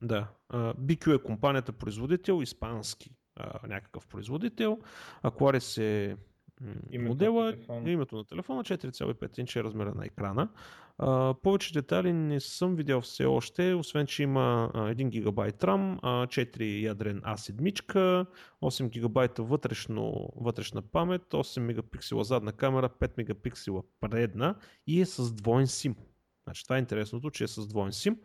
Да. BQ е компанията производител, испански а, някакъв производител. Aquaris е името модела, на името на телефона, 4,5 инча е размера на екрана. А, повече детали не съм видял все още, освен че има а, 1 ГБ RAM, а, 4 ядрен A7, 8 ГБ вътрешно, вътрешна памет, 8 мегапиксела задна камера, 5 мегапиксела предна и е с двоен SIM. Значи, това е интересното, че е с двоен SIM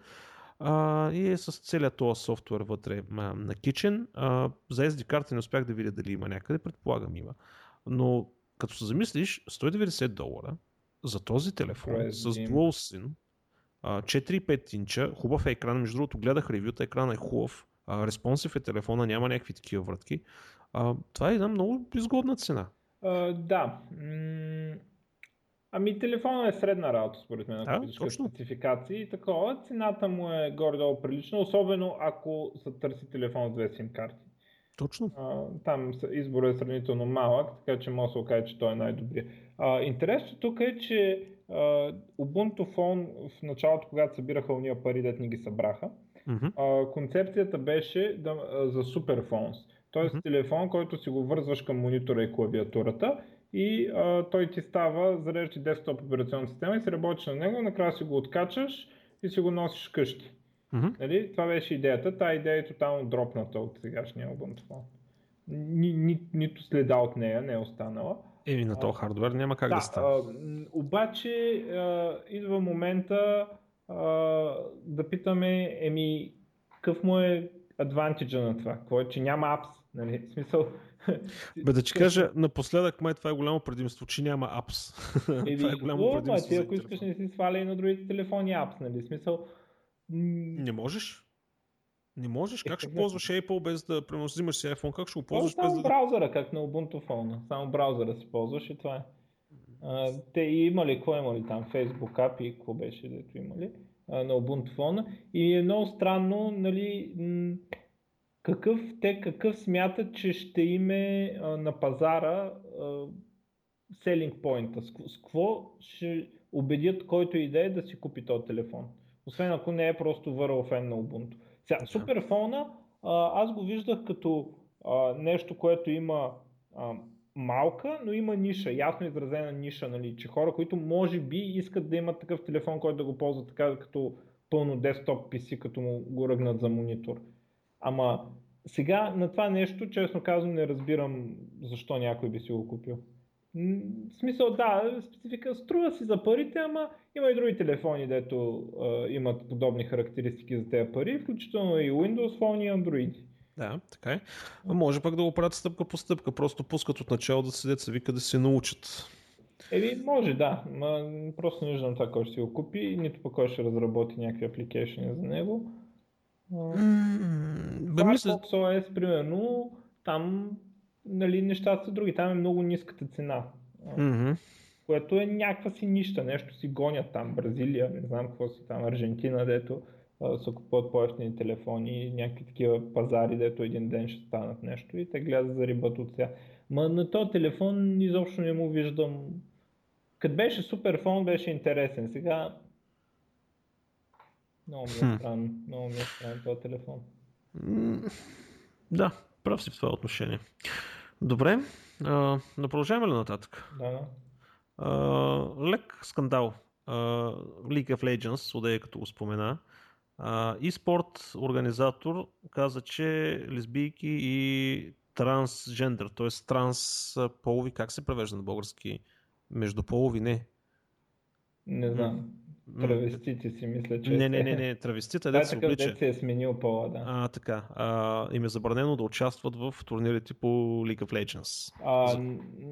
а, и е с целият този софтуер вътре а, на Kitchen. А, за SD карта не успях да видя дали има някъде, предполагам има. Но като се замислиш, 190 долара за този телефон През с Dual SIM, 4,5 инча, хубав е екран, между другото гледах ревюта, екрана е хубав, респонсив е телефона, няма някакви такива вратки. А, това е една много изгодна цена. Uh, да. Ами телефонът е средна работа, според мен, ако искаш спецификации и такова. Цената му е горе-долу прилична, особено ако се търси телефон с две сим карти. Точно. А, там изборът е сравнително малък, така че може да се окаже, че той е най-добрият. Интересното тук е, че а, Ubuntu Phone в началото, когато събираха уния пари, дет ни ги събраха, mm-hmm. а, концепцията беше да, а, за Superphones. Тоест mm-hmm. телефон, който си го вързваш към монитора и клавиатурата и а, той ти става, зареждаш ти десктоп операционна система и си работиш на него, накрая си го откачаш и си го носиш къщи. Mm-hmm. Нали? Това беше идеята. Та идея е тотално дропната от сегашния Ubuntu. Ни, ни, нито следа от нея не е останала. Еми на този хардвер няма как да, да стане. Обаче а, идва момента а, да питаме, еми, какъв му е адвантиджа на това? Е, че няма апс? Нали? В смисъл, бе да ти кажа, напоследък май това е голямо предимство, че няма апс. това е голямо о, предимство. Ти, ако искаш не си сваля и на другите телефони апс, нали? Смисъл... Не можеш. Не можеш. Как ще ползваш Apple без да взимаш си iPhone? Как ще го ползваш без да... браузъра, как на Ubuntu Phone. Само браузъра си ползваш и това е. А, те имали, какво имали там? Facebook API, какво беше, дето имали а, на Ubuntu Phone. И е много странно, нали, м- какъв, те какъв смятат, че ще име а, на пазара селинг поинта? С, с какво ще убедят който и да е да си купи този телефон? Освен ако не е просто върл фен на Ubuntu. Сега, суперфона, а, аз го виждах като а, нещо, което има а, малка, но има ниша, ясно изразена ниша, нали, че хора, които може би искат да имат такъв телефон, който да го ползват така като пълно десктоп PC, като му го ръгнат за монитор. Ама сега на това нещо, честно казвам, не разбирам защо някой би си го купил. В смисъл, да, специфика струва си за парите, ама има и други телефони, дето а, имат подобни характеристики за тези пари, включително и Windows Phone и Android. Да, така е. А може пък да го правят стъпка по стъпка, просто пускат от начало да седят се вика да се научат. Еми, може да, но просто не виждам това кой ще си го купи, нито пък кой ще разработи някакви апликейшени за него. Бе, мисля... Firefox OS, примерно, там нали, нещата са други. Там е много ниската цена. Mm-hmm. Което е някаква си нища, нещо си гонят там, Бразилия, не знам какво си там, Аржентина, дето са купуват по-ефтини телефони, някакви такива пазари, дето един ден ще станат нещо и те гледат за рибата от сега. Ма на този телефон изобщо не му виждам. Като беше супер фон, беше интересен. Сега много ми е странно. Много ми е странно този телефон. Да, прав си в това отношение. Добре, а, да продължаваме ли нататък? Да. А, лек скандал. А, League of Legends, Одея като го спомена. Uh, спорт организатор каза, че лесбийки и трансджендър, т.е. трансполови, как се превежда на български? Междуполови, не. Не знам. Травестите си мисля, че Не, не, не, не, травестите, да, се облича. се е сменил пола, да. А, така. А, им е забранено да участват в турнирите по League of Legends. А, за...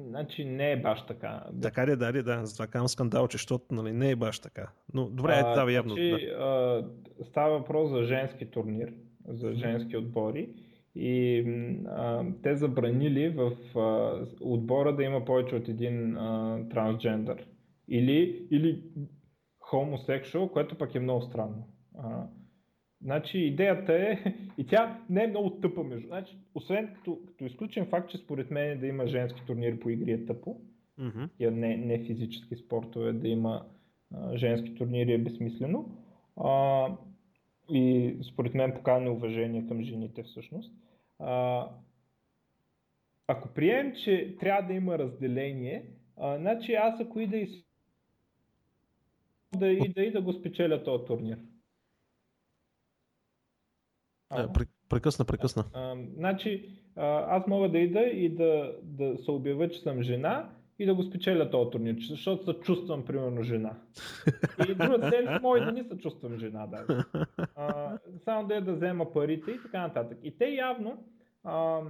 Значи не е баш така. Така ли, да, ли, да. Затова казвам скандал, че защото нали, не е баш така. Но добре, а, е, това явно. Значи, да. а, става въпрос за женски турнир, за женски отбори. И а, те забранили в а, отбора да има повече от един а, трансджендър. Или, или homosexual, което пък е много странно. А, значи идеята е, и тя не е много тъпа между. Значи, освен като, като изключен факт, че според мен е да има женски турнири по игри е тъпо, mm-hmm. не, не физически спортове, да има а, женски турнири е безсмислено. А, и според мен покана неуважение към жените всъщност. А, ако приемем, че трябва да има разделение, а, значи аз ако и да из да и да, и да го спечеля този турнир. А, прекъсна, прекъсна. А, значи, а, аз мога да ида и да, да се обявя, че съм жена и да го спечеля този турнир, защото се чувствам примерно жена. И другата седмица мога да не се чувствам жена даже. А, само да я да взема парите и така нататък. И те явно а,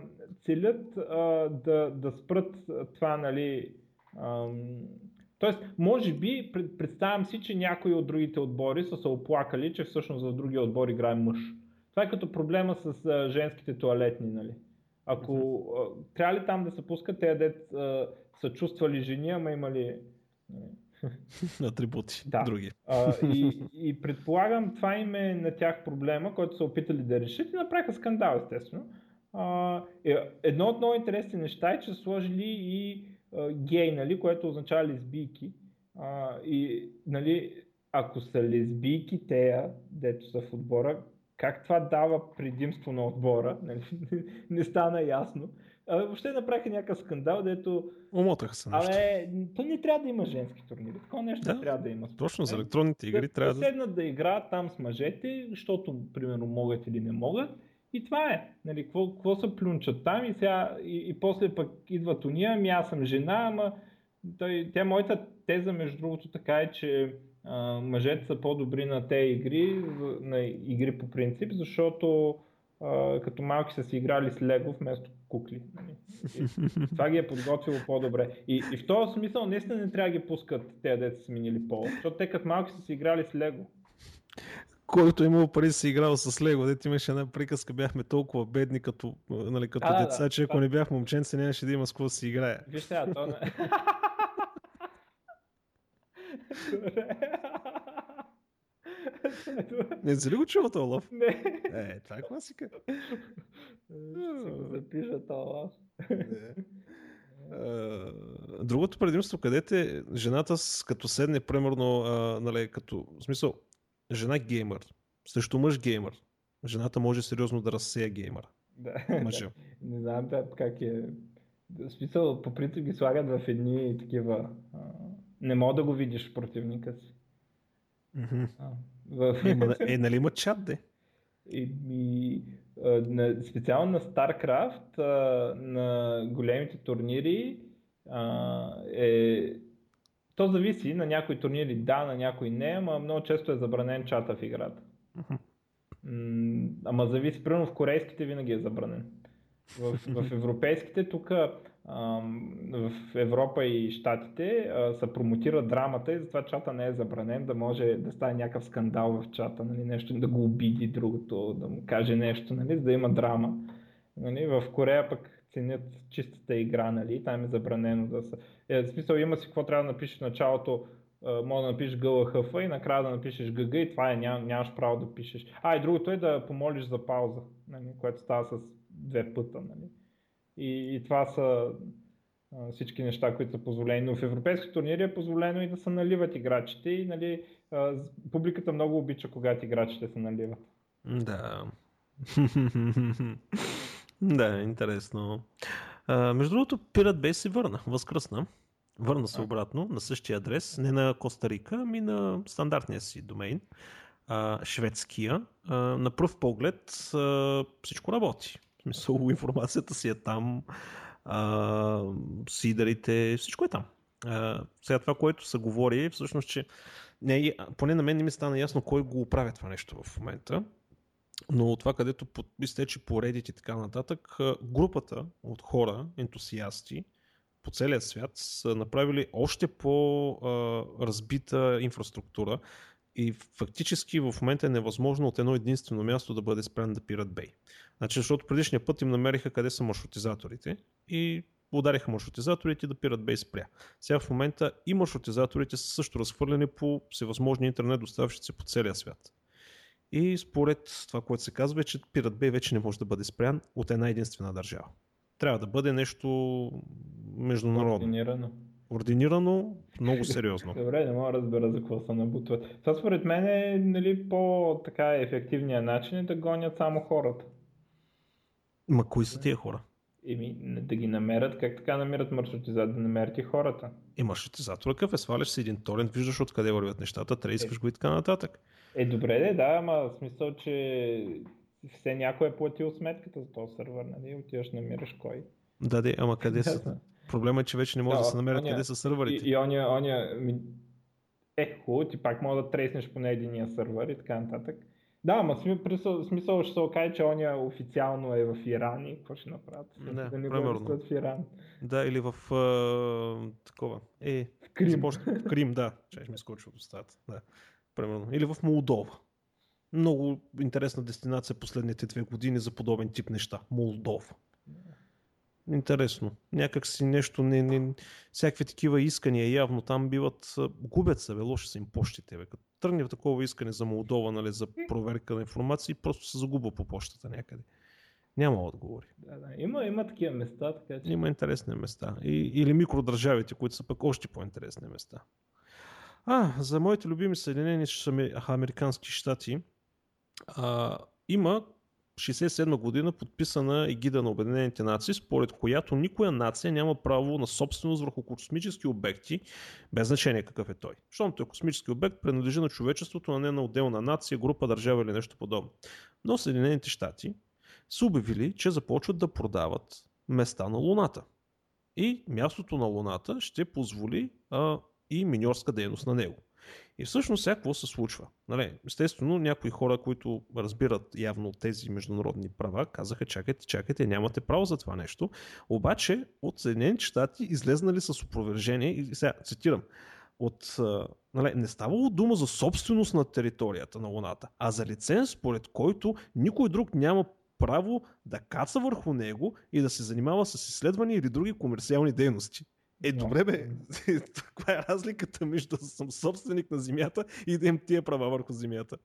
целят а, да, да спрат това, нали, а, Тоест, може би, представям си, че някои от другите отбори са се оплакали, че всъщност за другия отбор играе мъж. Това е като проблема с а, женските туалетни, нали? Ако а, трябва ли там да се пускат те дет а, са чувствали жени, ама имали атрибути, да. други. А, и, и предполагам, това им е на тях проблема, който са опитали да решат и направиха скандал, естествено. А, е, едно от много интересни неща е, че са сложили и гей, нали, което означава лесбийки. А, и нали, ако са лесбийки тея, дето са в отбора, как това дава предимство на отбора, нали, не стана ясно. А, въобще направиха някакъв скандал, дето... Омотаха се нещо. Абе, то не трябва да има женски турнири. Такова нещо да, трябва да има. Точно за електронните игри трябва да... седнат да играят там с мъжете, защото примерно могат или не могат и това е. Нали, какво, какво се плюнчат там и, сега, и, и после пък идват уния, ами аз съм жена, ама той, тя моята теза между другото така е, че а, мъжете са по-добри на тези игри, на игри по принцип, защото а, като малки са си играли с лего вместо кукли. Нали. И, това ги е подготвило по-добре. И, и в този смисъл наистина не трябва да ги пускат тези деца сменили пол, защото те като малки са си играли с лего който е имал пари си играл с Лего, дете имаше една приказка, бяхме толкова бедни като, нали, като а, деца, да, че ако да. не бях момченце, нямаше да има с какво си играе. Виж сега, то не... Не си ли го чува този лъв? Не. Е, това е класика. Запиша този лъв. Другото предимство, където жената като седне, примерно, а, нали, като, в смисъл, жена геймър срещу мъж геймър. Жената може сериозно да разсея геймър. Да. Мъжа. Не знам как е В смисъл, по принцип ги слагат в едни такива... А, не мога да го видиш противника си. Mm-hmm. А, в... е, е, нали има чат, де? И, и, на, специално на StarCraft, а, на големите турнири, а, е, то зависи, на някои турнири да, на някои не, ама много често е забранен чата в играта. Ама зависи, примерно в корейските винаги е забранен. В, в европейските тук в Европа и Штатите се промотира драмата и затова чата не е забранен, да може да стане някакъв скандал в чата, нали, нещо да го обиди другото, да му каже нещо, нали, за да има драма. Нали, в Корея пък ценят чистата игра, нали, там е забранено да се... Е, в смисъл има си какво трябва да напишеш в началото, може да напишеш ГЛХФ и накрая да напишеш ГГ и това е, ням, нямаш право да пишеш. А, и другото е да помолиш за пауза, нали, което става с две пъта. Нали. И, и това са всички неща, които са позволени. Но в европейски турнири е позволено и да се наливат играчите и нали, публиката много обича, когато играчите се наливат. Да. да, интересно. А, между другото, Pirate Bay се върна, възкръсна. Върна се обратно на същия адрес, не на Коста Рика, ами на стандартния си домейн, а, шведския. А, на пръв поглед а, всичко работи смисъл, информацията си е там, а, сидерите, всичко е там. А, сега това, което се говори, е всъщност, че не, поне на мен не ми стана ясно кой го оправя това нещо в момента. Но това, където изтече по Reddit и така нататък, групата от хора, ентусиасти по целия свят са направили още по-разбита инфраструктура и фактически в момента е невъзможно от едно единствено място да бъде спрян да пират бей. Значи, защото предишния път им намериха къде са маршрутизаторите и удариха маршрутизаторите да пират бей спря. Сега в момента и маршрутизаторите са също разхвърлени по всевъзможни интернет доставчици по целия свят. И според това, което се казва, е, че Pirate Bay вече не може да бъде спрян от една единствена държава. Трябва да бъде нещо международно координирано, много сериозно. Добре, не мога да разбера за какво се набутват. Това според мен е нали, по-така ефективният начин е да гонят само хората. Ма кои са тия хора? Еми, да ги намерят, как така намират маршрутизатор, да намерят и хората. И маршрутизатор какъв е? Сваляш си един торент, виждаш откъде вървят нещата, искаш е. го и така нататък. Е, добре, де, да, ама в смисъл, че все някой е платил сметката за този сервер, нали? Отиваш, намираш кой. Да, де, ама къде са? Проблема е, че вече не може да, да се намерят оня, къде са сървърите. И, и оня, оня, ми... е хубаво, ти пак може да треснеш поне единия сървър и така нататък. Да, ама смисъл, смисъл ще се окаже, че оня официално е в Иран и какво ще направят? Не, да не примерно. го в Иран. Да, или в uh, такова. Е, в Крим. Започна, в Крим, да. Че ми скочи от устата. Да. Примерно. Или в Молдова. Много интересна дестинация последните две години за подобен тип неща. Молдова интересно. Някак си нещо, не, не, всякакви такива искания явно там биват, губят се, бе, лоши са им почтите, бе. Като тръгне в такова искане за Молдова, нали, за проверка на информация, просто се загубва по почтата някъде. Няма отговори. Да, да. Има, има такива места, така че... Има интересни места. И, или микродържавите, които са пък още по-интересни места. А, за моите любими Съединени Американски щати а, има 1967 година подписана егида на Обединените нации, според която никоя нация няма право на собственост върху космически обекти, без значение какъв е той. Щомто е космически обект, принадлежи на човечеството, а не на отделна нация, група, държава или нещо подобно. Но Съединените щати са обявили, че започват да продават места на Луната. И мястото на Луната ще позволи а, и миньорска дейност на него. И всъщност сега какво се случва? Нали, естествено, някои хора, които разбират явно тези международни права, казаха, чакайте, чакайте, нямате право за това нещо. Обаче от Съединените щати излезнали с опровержение, и сега цитирам, от, нали, не ставало дума за собственост на територията на Луната, а за лиценз, според който никой друг няма право да каца върху него и да се занимава с изследвания или други комерциални дейности. Е, добре бе, каква е разликата между да съм собственик на земята и да имам тия права върху земята?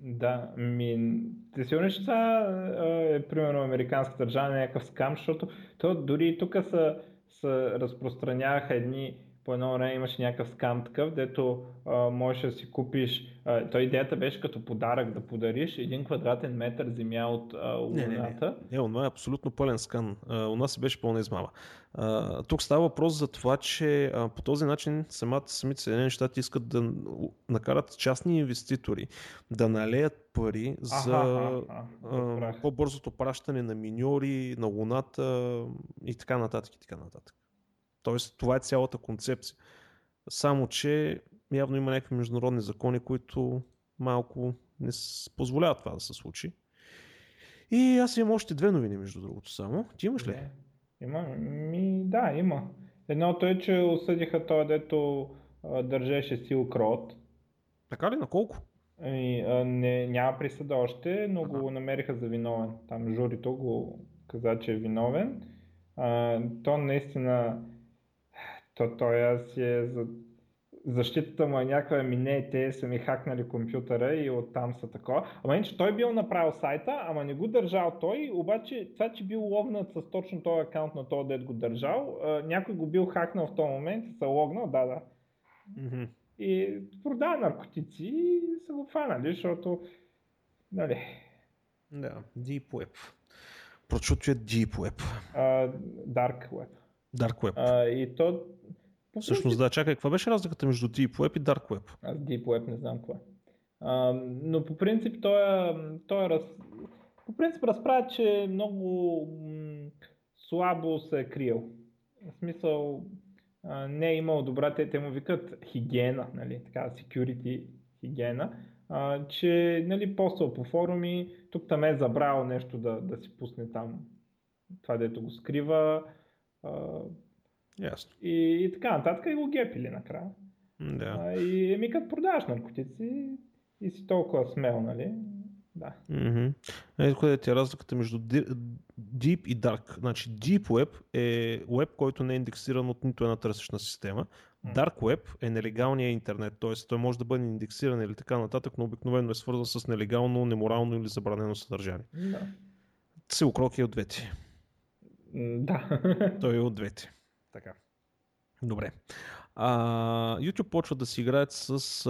Да, ми, ти сигурно, че това е, примерно, американска държава, някакъв скам, защото то дори тук са, са разпространяваха едни по едно време имаше някакъв скам такъв, дето а, можеш да си купиш, а, той идеята беше като подарък да подариш един квадратен метър земя от а, Луната. Не, не, не. не, това е абсолютно пълен скан. А, у нас беше пълна измама. А, тук става въпрос за това, че а, по този начин самата, самите Съединени щати искат да накарат частни инвеститори да налеят пари за аха, аха, а, по-бързото пращане на миньори на Луната и така нататък и така нататък. Тоест, това е цялата концепция. Само, че явно има някакви международни закони, които малко не позволяват това да се случи. И аз имам още две новини, между другото, само. Ти имаш ли? Има, ми, да, има. Едното е, че осъдиха той, дето а, държеше Silk Road. Така ли? На колко? Ами, а, не, няма присъда още, но ага. го намериха за виновен. Там журито го каза, че е виновен. А, то наистина то той си е за защитата му е някаква, ами не, те са ми хакнали компютъра и оттам са такова. Ама че той бил направил сайта, ама не го държал той, обаче това, че бил логнат с точно този акаунт на този дед го държал, някой го бил хакнал в този момент и са логнал, да, да. Mm-hmm. И продава наркотици и са го фанали, защото, нали... Да, Deep Web. Прочуто е Deep Web. Uh, dark Web. Dark Web. Uh, и то Всъщност, да, чакай, каква беше разликата между Deep Web и Dark Web? Аз Deep Web не знам какво е. но по принцип той е, той е раз... по принцип разправя, че много м- слабо се е криел. В смисъл а, не е имал добра, те, те му викат хигиена, нали, така, security хигиена, а, че нали, постъл по форуми, тук там е забрал нещо да, да си пусне там това, дето го скрива. А, Ясно. И, и така нататък и го гепили накрая. Да. А, и еми като продаваш наркотици и си толкова смел, нали? Да. Mm-hmm. Ето къде е разликата между Deep и Dark. Значи Deep Web е веб, който не е индексиран от нито една търсещна система. Dark Web е нелегалния интернет, т.е. той може да бъде индексиран или така нататък, но обикновено е свързан с нелегално, неморално или забранено съдържание. Да. Силкрок е от двете. Да. Той е от двете. Така. Добре. А, YouTube почва да си играят с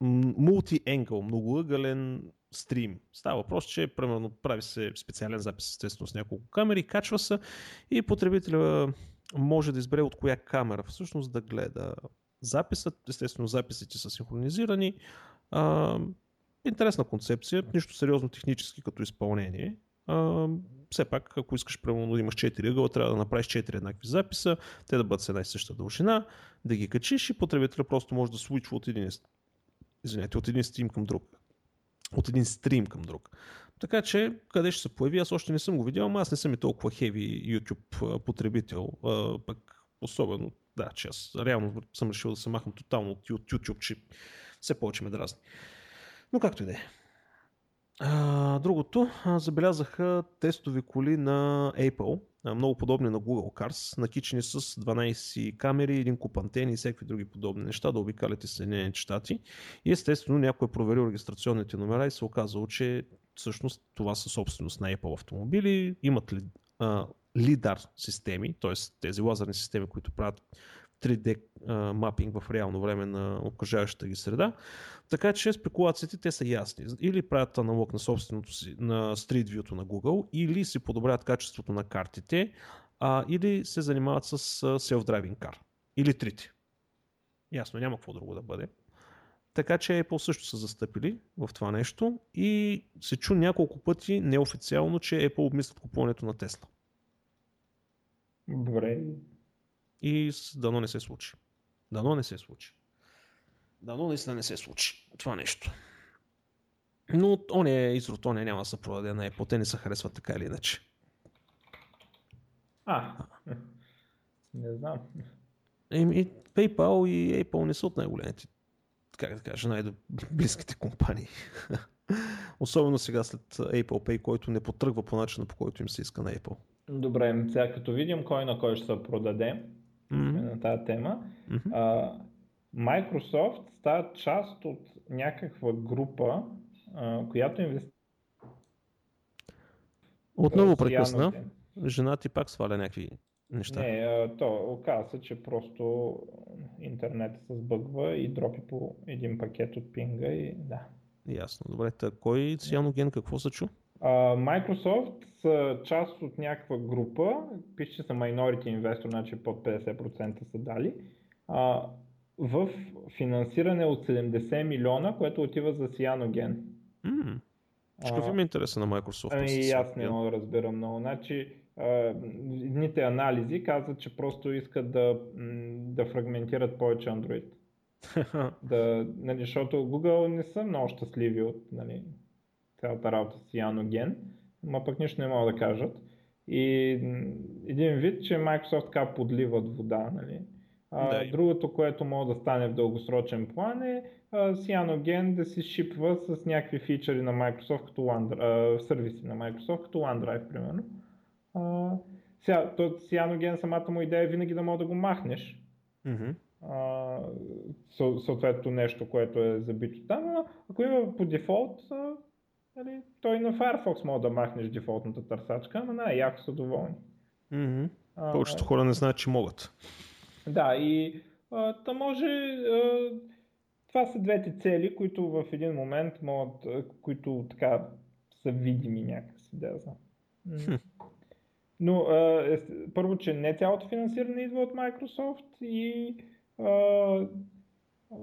мулти-енгъл, многоъгълен стрим. Става въпрос, че примерно прави се специален запис естествено с няколко камери, качва се и потребителя може да избере от коя камера всъщност да гледа записът. Естествено записите са синхронизирани. А, интересна концепция, нищо сериозно технически като изпълнение. А, все пак, ако искаш примерно да имаш 4 ъгъла, трябва да направиш 4 еднакви записа, те да бъдат с една и съща дължина, да ги качиш и потребителя просто може да свичва от един, извинете, от един стрим към друг. От един стрим към друг. Така че, къде ще се появи, аз още не съм го видял, аз не съм и толкова хеви YouTube потребител, пък особено, да, че аз реално съм решил да се махам тотално от YouTube, че все повече ме дразни. Но както и да е. А, другото, забелязаха тестови коли на Apple, много подобни на Google Cars, накичени с 12 камери, един куп антени и всякакви други подобни неща да обикалят и Съединените щати. И естествено някой е проверил регистрационните номера и се оказало, че всъщност това са собственост на Apple автомобили, имат ли лидар системи, т.е. тези лазерни системи, които правят 3D мапинг в реално време на окружаващата ги среда. Така че спекулациите те са ясни. Или правят аналог на собственото си, на Street View на Google, или си подобряват качеството на картите, а, или се занимават с self-driving car. Или трите. Ясно, няма какво друго да бъде. Така че Apple също са застъпили в това нещо и се чу няколко пъти неофициално, че Apple обмислят купуването на Тесла. Добре, и дано не се случи. Дано не се случи. Дано наистина не се случи това нещо. Но он е изрод, он е няма да се продаде на Apple. Те не се харесват така или иначе. А, не знам. И, и PayPal и Apple не са от най-големите, как да кажа, най-близките компании. Особено сега след Apple Pay, който не потръгва по начина, по който им се иска на Apple. Добре, сега като видим кой на кой ще се продаде, mm-hmm. на тази тема. Mm-hmm. А, Microsoft става част от някаква група, а, която инвестира. Отново прекъсна. Жена ти пак сваля някакви неща. Не, то оказа се, че просто интернет се сбъгва и дропи по един пакет от пинга и да. Ясно. Добре, та кой цианоген какво се чу? Microsoft са част от някаква група, пише, че са minority investor, значи под 50% са дали, в финансиране от 70 милиона, което отива за Cyanogen. М, Какъв е интереса на Microsoft? Ами аз не мога да разбера много. Значи, едните анализи казват, че просто искат да, да фрагментират повече Android. Да, нали, защото Google не са много щастливи от нали, цялата работа с Cyanogen, но пък нищо не могат да кажат. И един вид, че Microsoft така подливат вода. Нали. А, Да, другото, което може да стане в дългосрочен план е Cyanogen да се шипва с някакви фичъри на Microsoft, като OneDrive, а, сервиси на Microsoft, като OneDrive, примерно. А, сега, то Cyanogen самата му идея е винаги да мога да го махнеш. Мгм. А, съ- съответно нещо, което е забито там, но ако има по дефолт, нали, той на Firefox може да махнеш дефолтната търсачка, ама най яко са доволни. А, Повечето хора не знаят, че могат. Да, и а, та може. А, това са двете цели, които в един момент могат, а, които така са видими някакси, да знам. Но а, е, първо, че не цялото финансиране идва от Microsoft и а, а,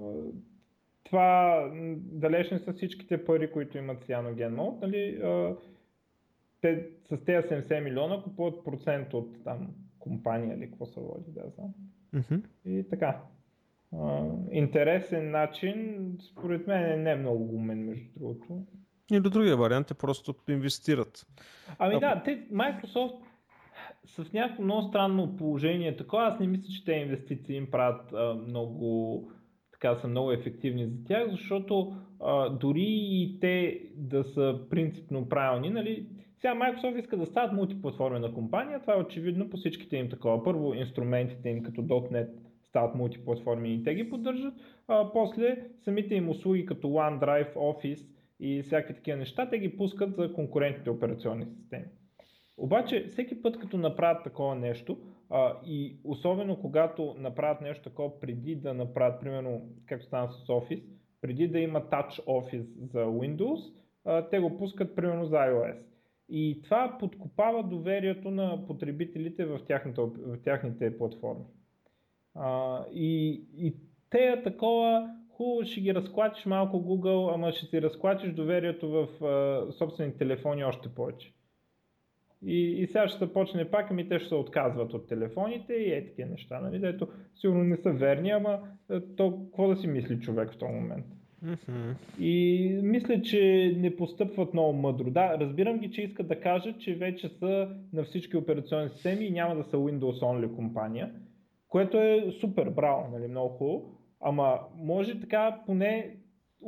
това далеч не са всичките пари, които имат Cyanogen Mode. Нали, те с тези 70 милиона купуват процент от там компания или какво се води, да знам. Мгм. И така. А, интересен начин, според мен е не много умен, между другото. Или другия вариант е просто инвестират. Ами А, да, те, Microsoft в някакво много странно положение. Такова, аз не мисля, че те инвестиции им правят а, много, така са много ефективни за тях, защото а, дори и те да са принципно правилни, нали, сега Microsoft иска да стават мултиплатформена компания, това е очевидно по всичките им такова. Първо инструментите им като .NET стават мултиплатформени и те ги поддържат, а после самите им услуги като OneDrive, Office и всякакви такива неща, те ги пускат за конкурентните операционни системи. Обаче всеки път като направят такова нещо а, и особено когато направят нещо такова преди да направят, примерно както стана с Office, преди да има Touch Office за Windows, а, те го пускат примерно за iOS. И това подкопава доверието на потребителите в, тяхната, в тяхните платформи. А, и, и те такова, хубаво ще ги разклатиш малко Google, ама ще си разклатиш доверието в а, собствените телефони още повече. И, и сега ще се почне пак, ами те ще се отказват от телефоните и е такива неща, нали? Дето сигурно не са верни, ама е, то какво да си мисли човек в този момент? И мисля, че не постъпват много мъдро. Да, разбирам ги, че искат да кажат, че вече са на всички операционни системи и няма да са Windows Only компания, което е супер, браво, нали, много хубаво. Ама може така поне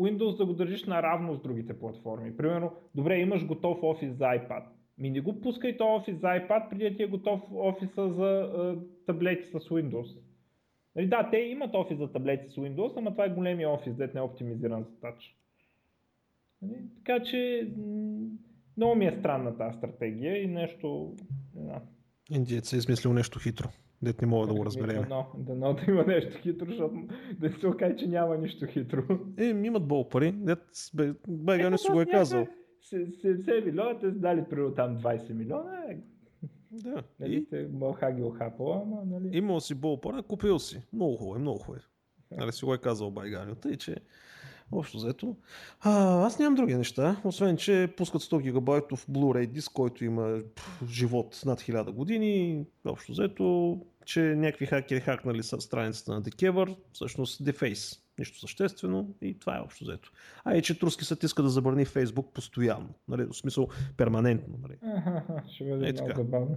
Windows да го държиш наравно с другите платформи. Примерно, добре, имаш готов офис за iPad. Ми не го пускай то офис за iPad, преди да ти е готов офиса за е, таблети с Windows. Нали, да, те имат офис за таблети с Windows, ама това е големия офис, дет не е оптимизиран за тач. Нали, така че много ми е странна тази стратегия и нещо... Не знам. Индиец е измислил нещо хитро. Дет не мога да го разберем. Дано, дано да има нещо хитро, защото да не се окаже, че няма нищо хитро. Е, имат бол пари. Дет бе, Байгани си го е казал. 70 милиона, те са дали примерно там 20 милиона, е, Да. нали, И те мълха ги охапала, ама нали... имал си бол пари, купил си. Много хубаво е, много хубаво е. Нали си го е казал Байгани. Тъй, че общо взето. А, аз нямам други неща, освен че пускат 100 гигабайтов Blu-ray диск, който има пф, живот над 1000 години. Общо взето, че някакви хакери хакнали са страницата на Dekever, всъщност Deface. Нищо съществено и това е общо взето. А и че турски съд иска да забрани Фейсбук постоянно. Нали, в смисъл перманентно. Нали. Аха, ще бъде Е, много забавно.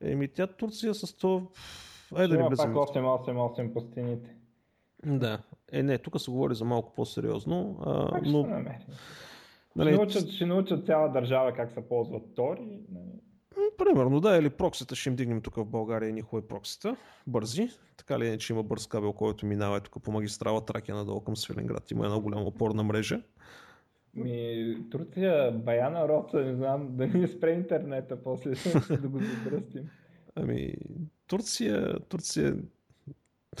Еми тя Турция с то... Айде да Ще не пак в това. 888 по стените. Да. Е, не, тук се говори за малко по-сериозно. А, Пак ще но, намерим. нали, Ще, научат, ще научат цяла държава как се ползват Тори. Нали. Примерно, да, или проксита ще им дигнем тук в България ни хубави проксита, бързи. Така ли е, че има бърз кабел, който минава е тук по магистрала Тракия надолу към Свиленград. Има една голяма опорна мрежа. Ми, Турция, бая народ, не знам, да ни спре интернета после да го задръстим. Ами, Турция, Турция,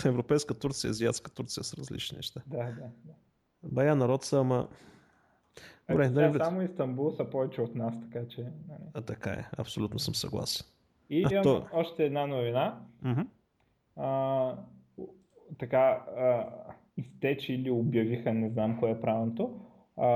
европейска Турция, азиатска Турция са различни неща. Да, да. да. Бая народ са, ама... Добре, да, само Истанбул са повече от нас, така че... Нали. А, така е, абсолютно съм съгласен. И имам то... още една новина. Mm-hmm. А, така, а, изтече или обявиха, не знам кое е правилното. А,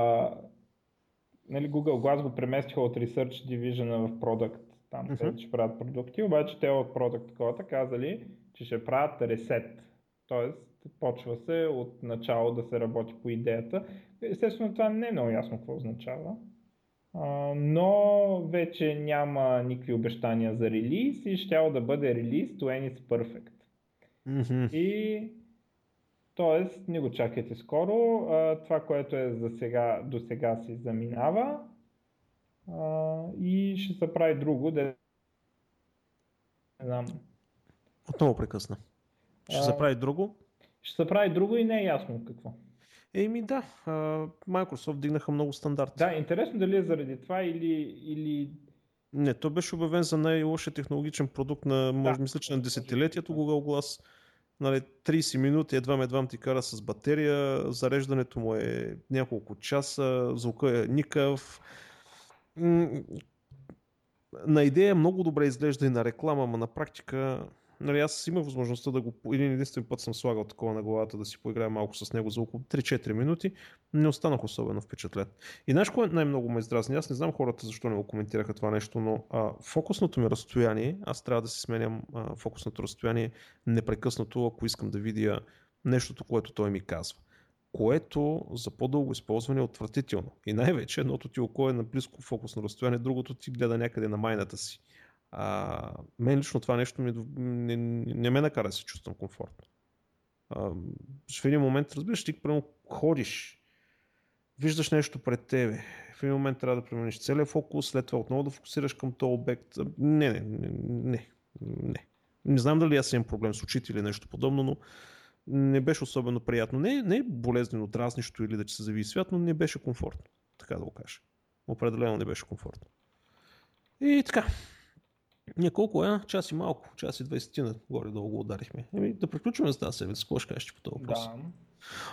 нали, Google Glass го преместиха от Research Division в Product, там mm-hmm. където ще правят продукти, обаче те от Product кода казали, че ще правят ресет. Тоест, почва се от начало да се работи по идеята. Естествено, това не е много ясно какво означава. А, но вече няма никакви обещания за релиз и ще да бъде релиз to any perfect. Mm-hmm. И Тоест, не го чакайте скоро. А, това, което е за сега, до сега си заминава а, и ще се прави друго. Да... Не знам. Отново прекъсна. Ще се прави друго? Ще се прави друго и не е ясно какво. Еми да, Microsoft дигнаха много стандарти. Да, интересно дали е заради това или, или... Не, то беше обявен за най-лошия технологичен продукт на, може да, мисля, че на десетилетието Google Glass нали, 30 минути едва едва ти кара с батерия, зареждането му е няколко часа, звука е никъв. На идея много добре изглежда и на реклама, но на практика нали, аз имах възможността да го, един единствен път съм слагал такова на главата да си поиграя малко с него за около 3-4 минути, не останах особено впечатлен. И знаеш кое най-много ме издразни? Аз не знам хората защо не го коментираха това нещо, но а, фокусното ми разстояние, аз трябва да си сменям а, фокусното разстояние непрекъснато, ако искам да видя нещото, което той ми казва което за по-дълго използване е отвратително. И най-вече едното ти око е на близко фокусно разстояние, другото ти гледа някъде на майната си. А, мен лично това нещо ми, не, не ме накара да се чувствам комфортно. А, в един момент, разбираш, ти прямо ходиш, виждаш нещо пред тебе, в един момент трябва да промениш целия фокус, след това отново да фокусираш към този обект. Не, не, не, не, не. Не знам дали аз имам проблем с очите или нещо подобно, но не беше особено приятно. Не, не е болезнено, дразнищо или да ти се зави свят, но не беше комфортно. Така да го кажа. Определено не беше комфортно. И така, ние колко е? Час и малко, час и 20 на горе-долу го ударихме. Еми, да приключваме за тази седмица. Какво ще кажеш по този въпрос? Да.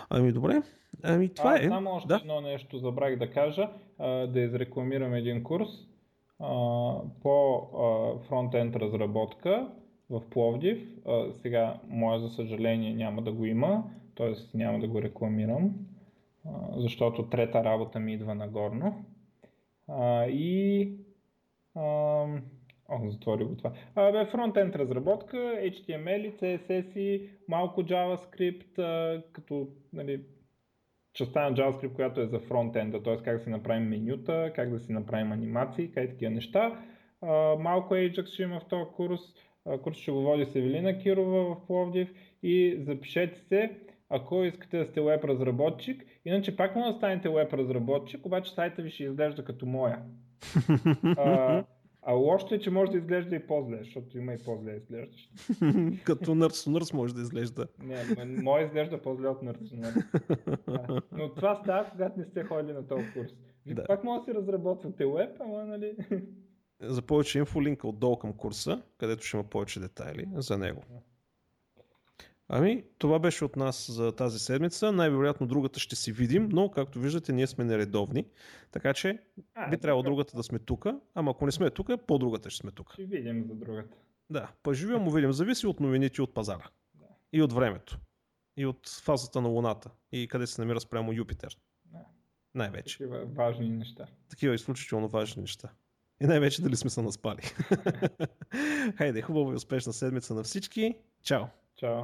Ами добре. Ами това а, е. Само още да? едно нещо забрах да кажа. А, да изрекламирам един курс а, по фронтенд разработка в Пловдив. А, сега, моя за съжаление няма да го има, т.е. няма да го рекламирам, а, защото трета работа ми идва нагорно. А, и а, О, затвори го това. А, бе, фронтенд разработка, HTML, CSS, малко JavaScript, а, като нали, частта на JavaScript, която е за фронтенда, т.е. как да си направим менюта, как да си направим анимации, как такива неща. А, малко Ajax ще има в този курс. А, курс ще го води Севелина Кирова в Пловдив и запишете се, ако искате да сте веб разработчик. Иначе пак може да станете веб разработчик, обаче сайта ви ще изглежда като моя. А, а лошото е, че може да изглежда и по-зле, защото има и по-зле изглеждащи. Като нърс нърс може да изглежда. Не, мой изглежда по-зле от нърс нърс. Да. Но това става, когато не сте ходили на този курс. Вие да. пак може да си разработвате веб, ама нали... За повече инфо линка отдолу към курса, където ще има повече детайли за него. Ами, това беше от нас за тази седмица. Най-вероятно другата ще си видим, но както виждате, ние сме нередовни. Така че а, би трябвало другата да сме тук, ама ако не сме тук, по-другата ще сме тук. Ще видим за другата. Да, поживем му видим. Зависи от новините от пазара. Да. И от времето. И от фазата на Луната. И къде се намира спрямо Юпитер. Да. Най-вече. Такива важни неща. Такива изключително важни неща. И най-вече дали сме се наспали. Хайде, хубава и успешна седмица на всички. Чао! Чао!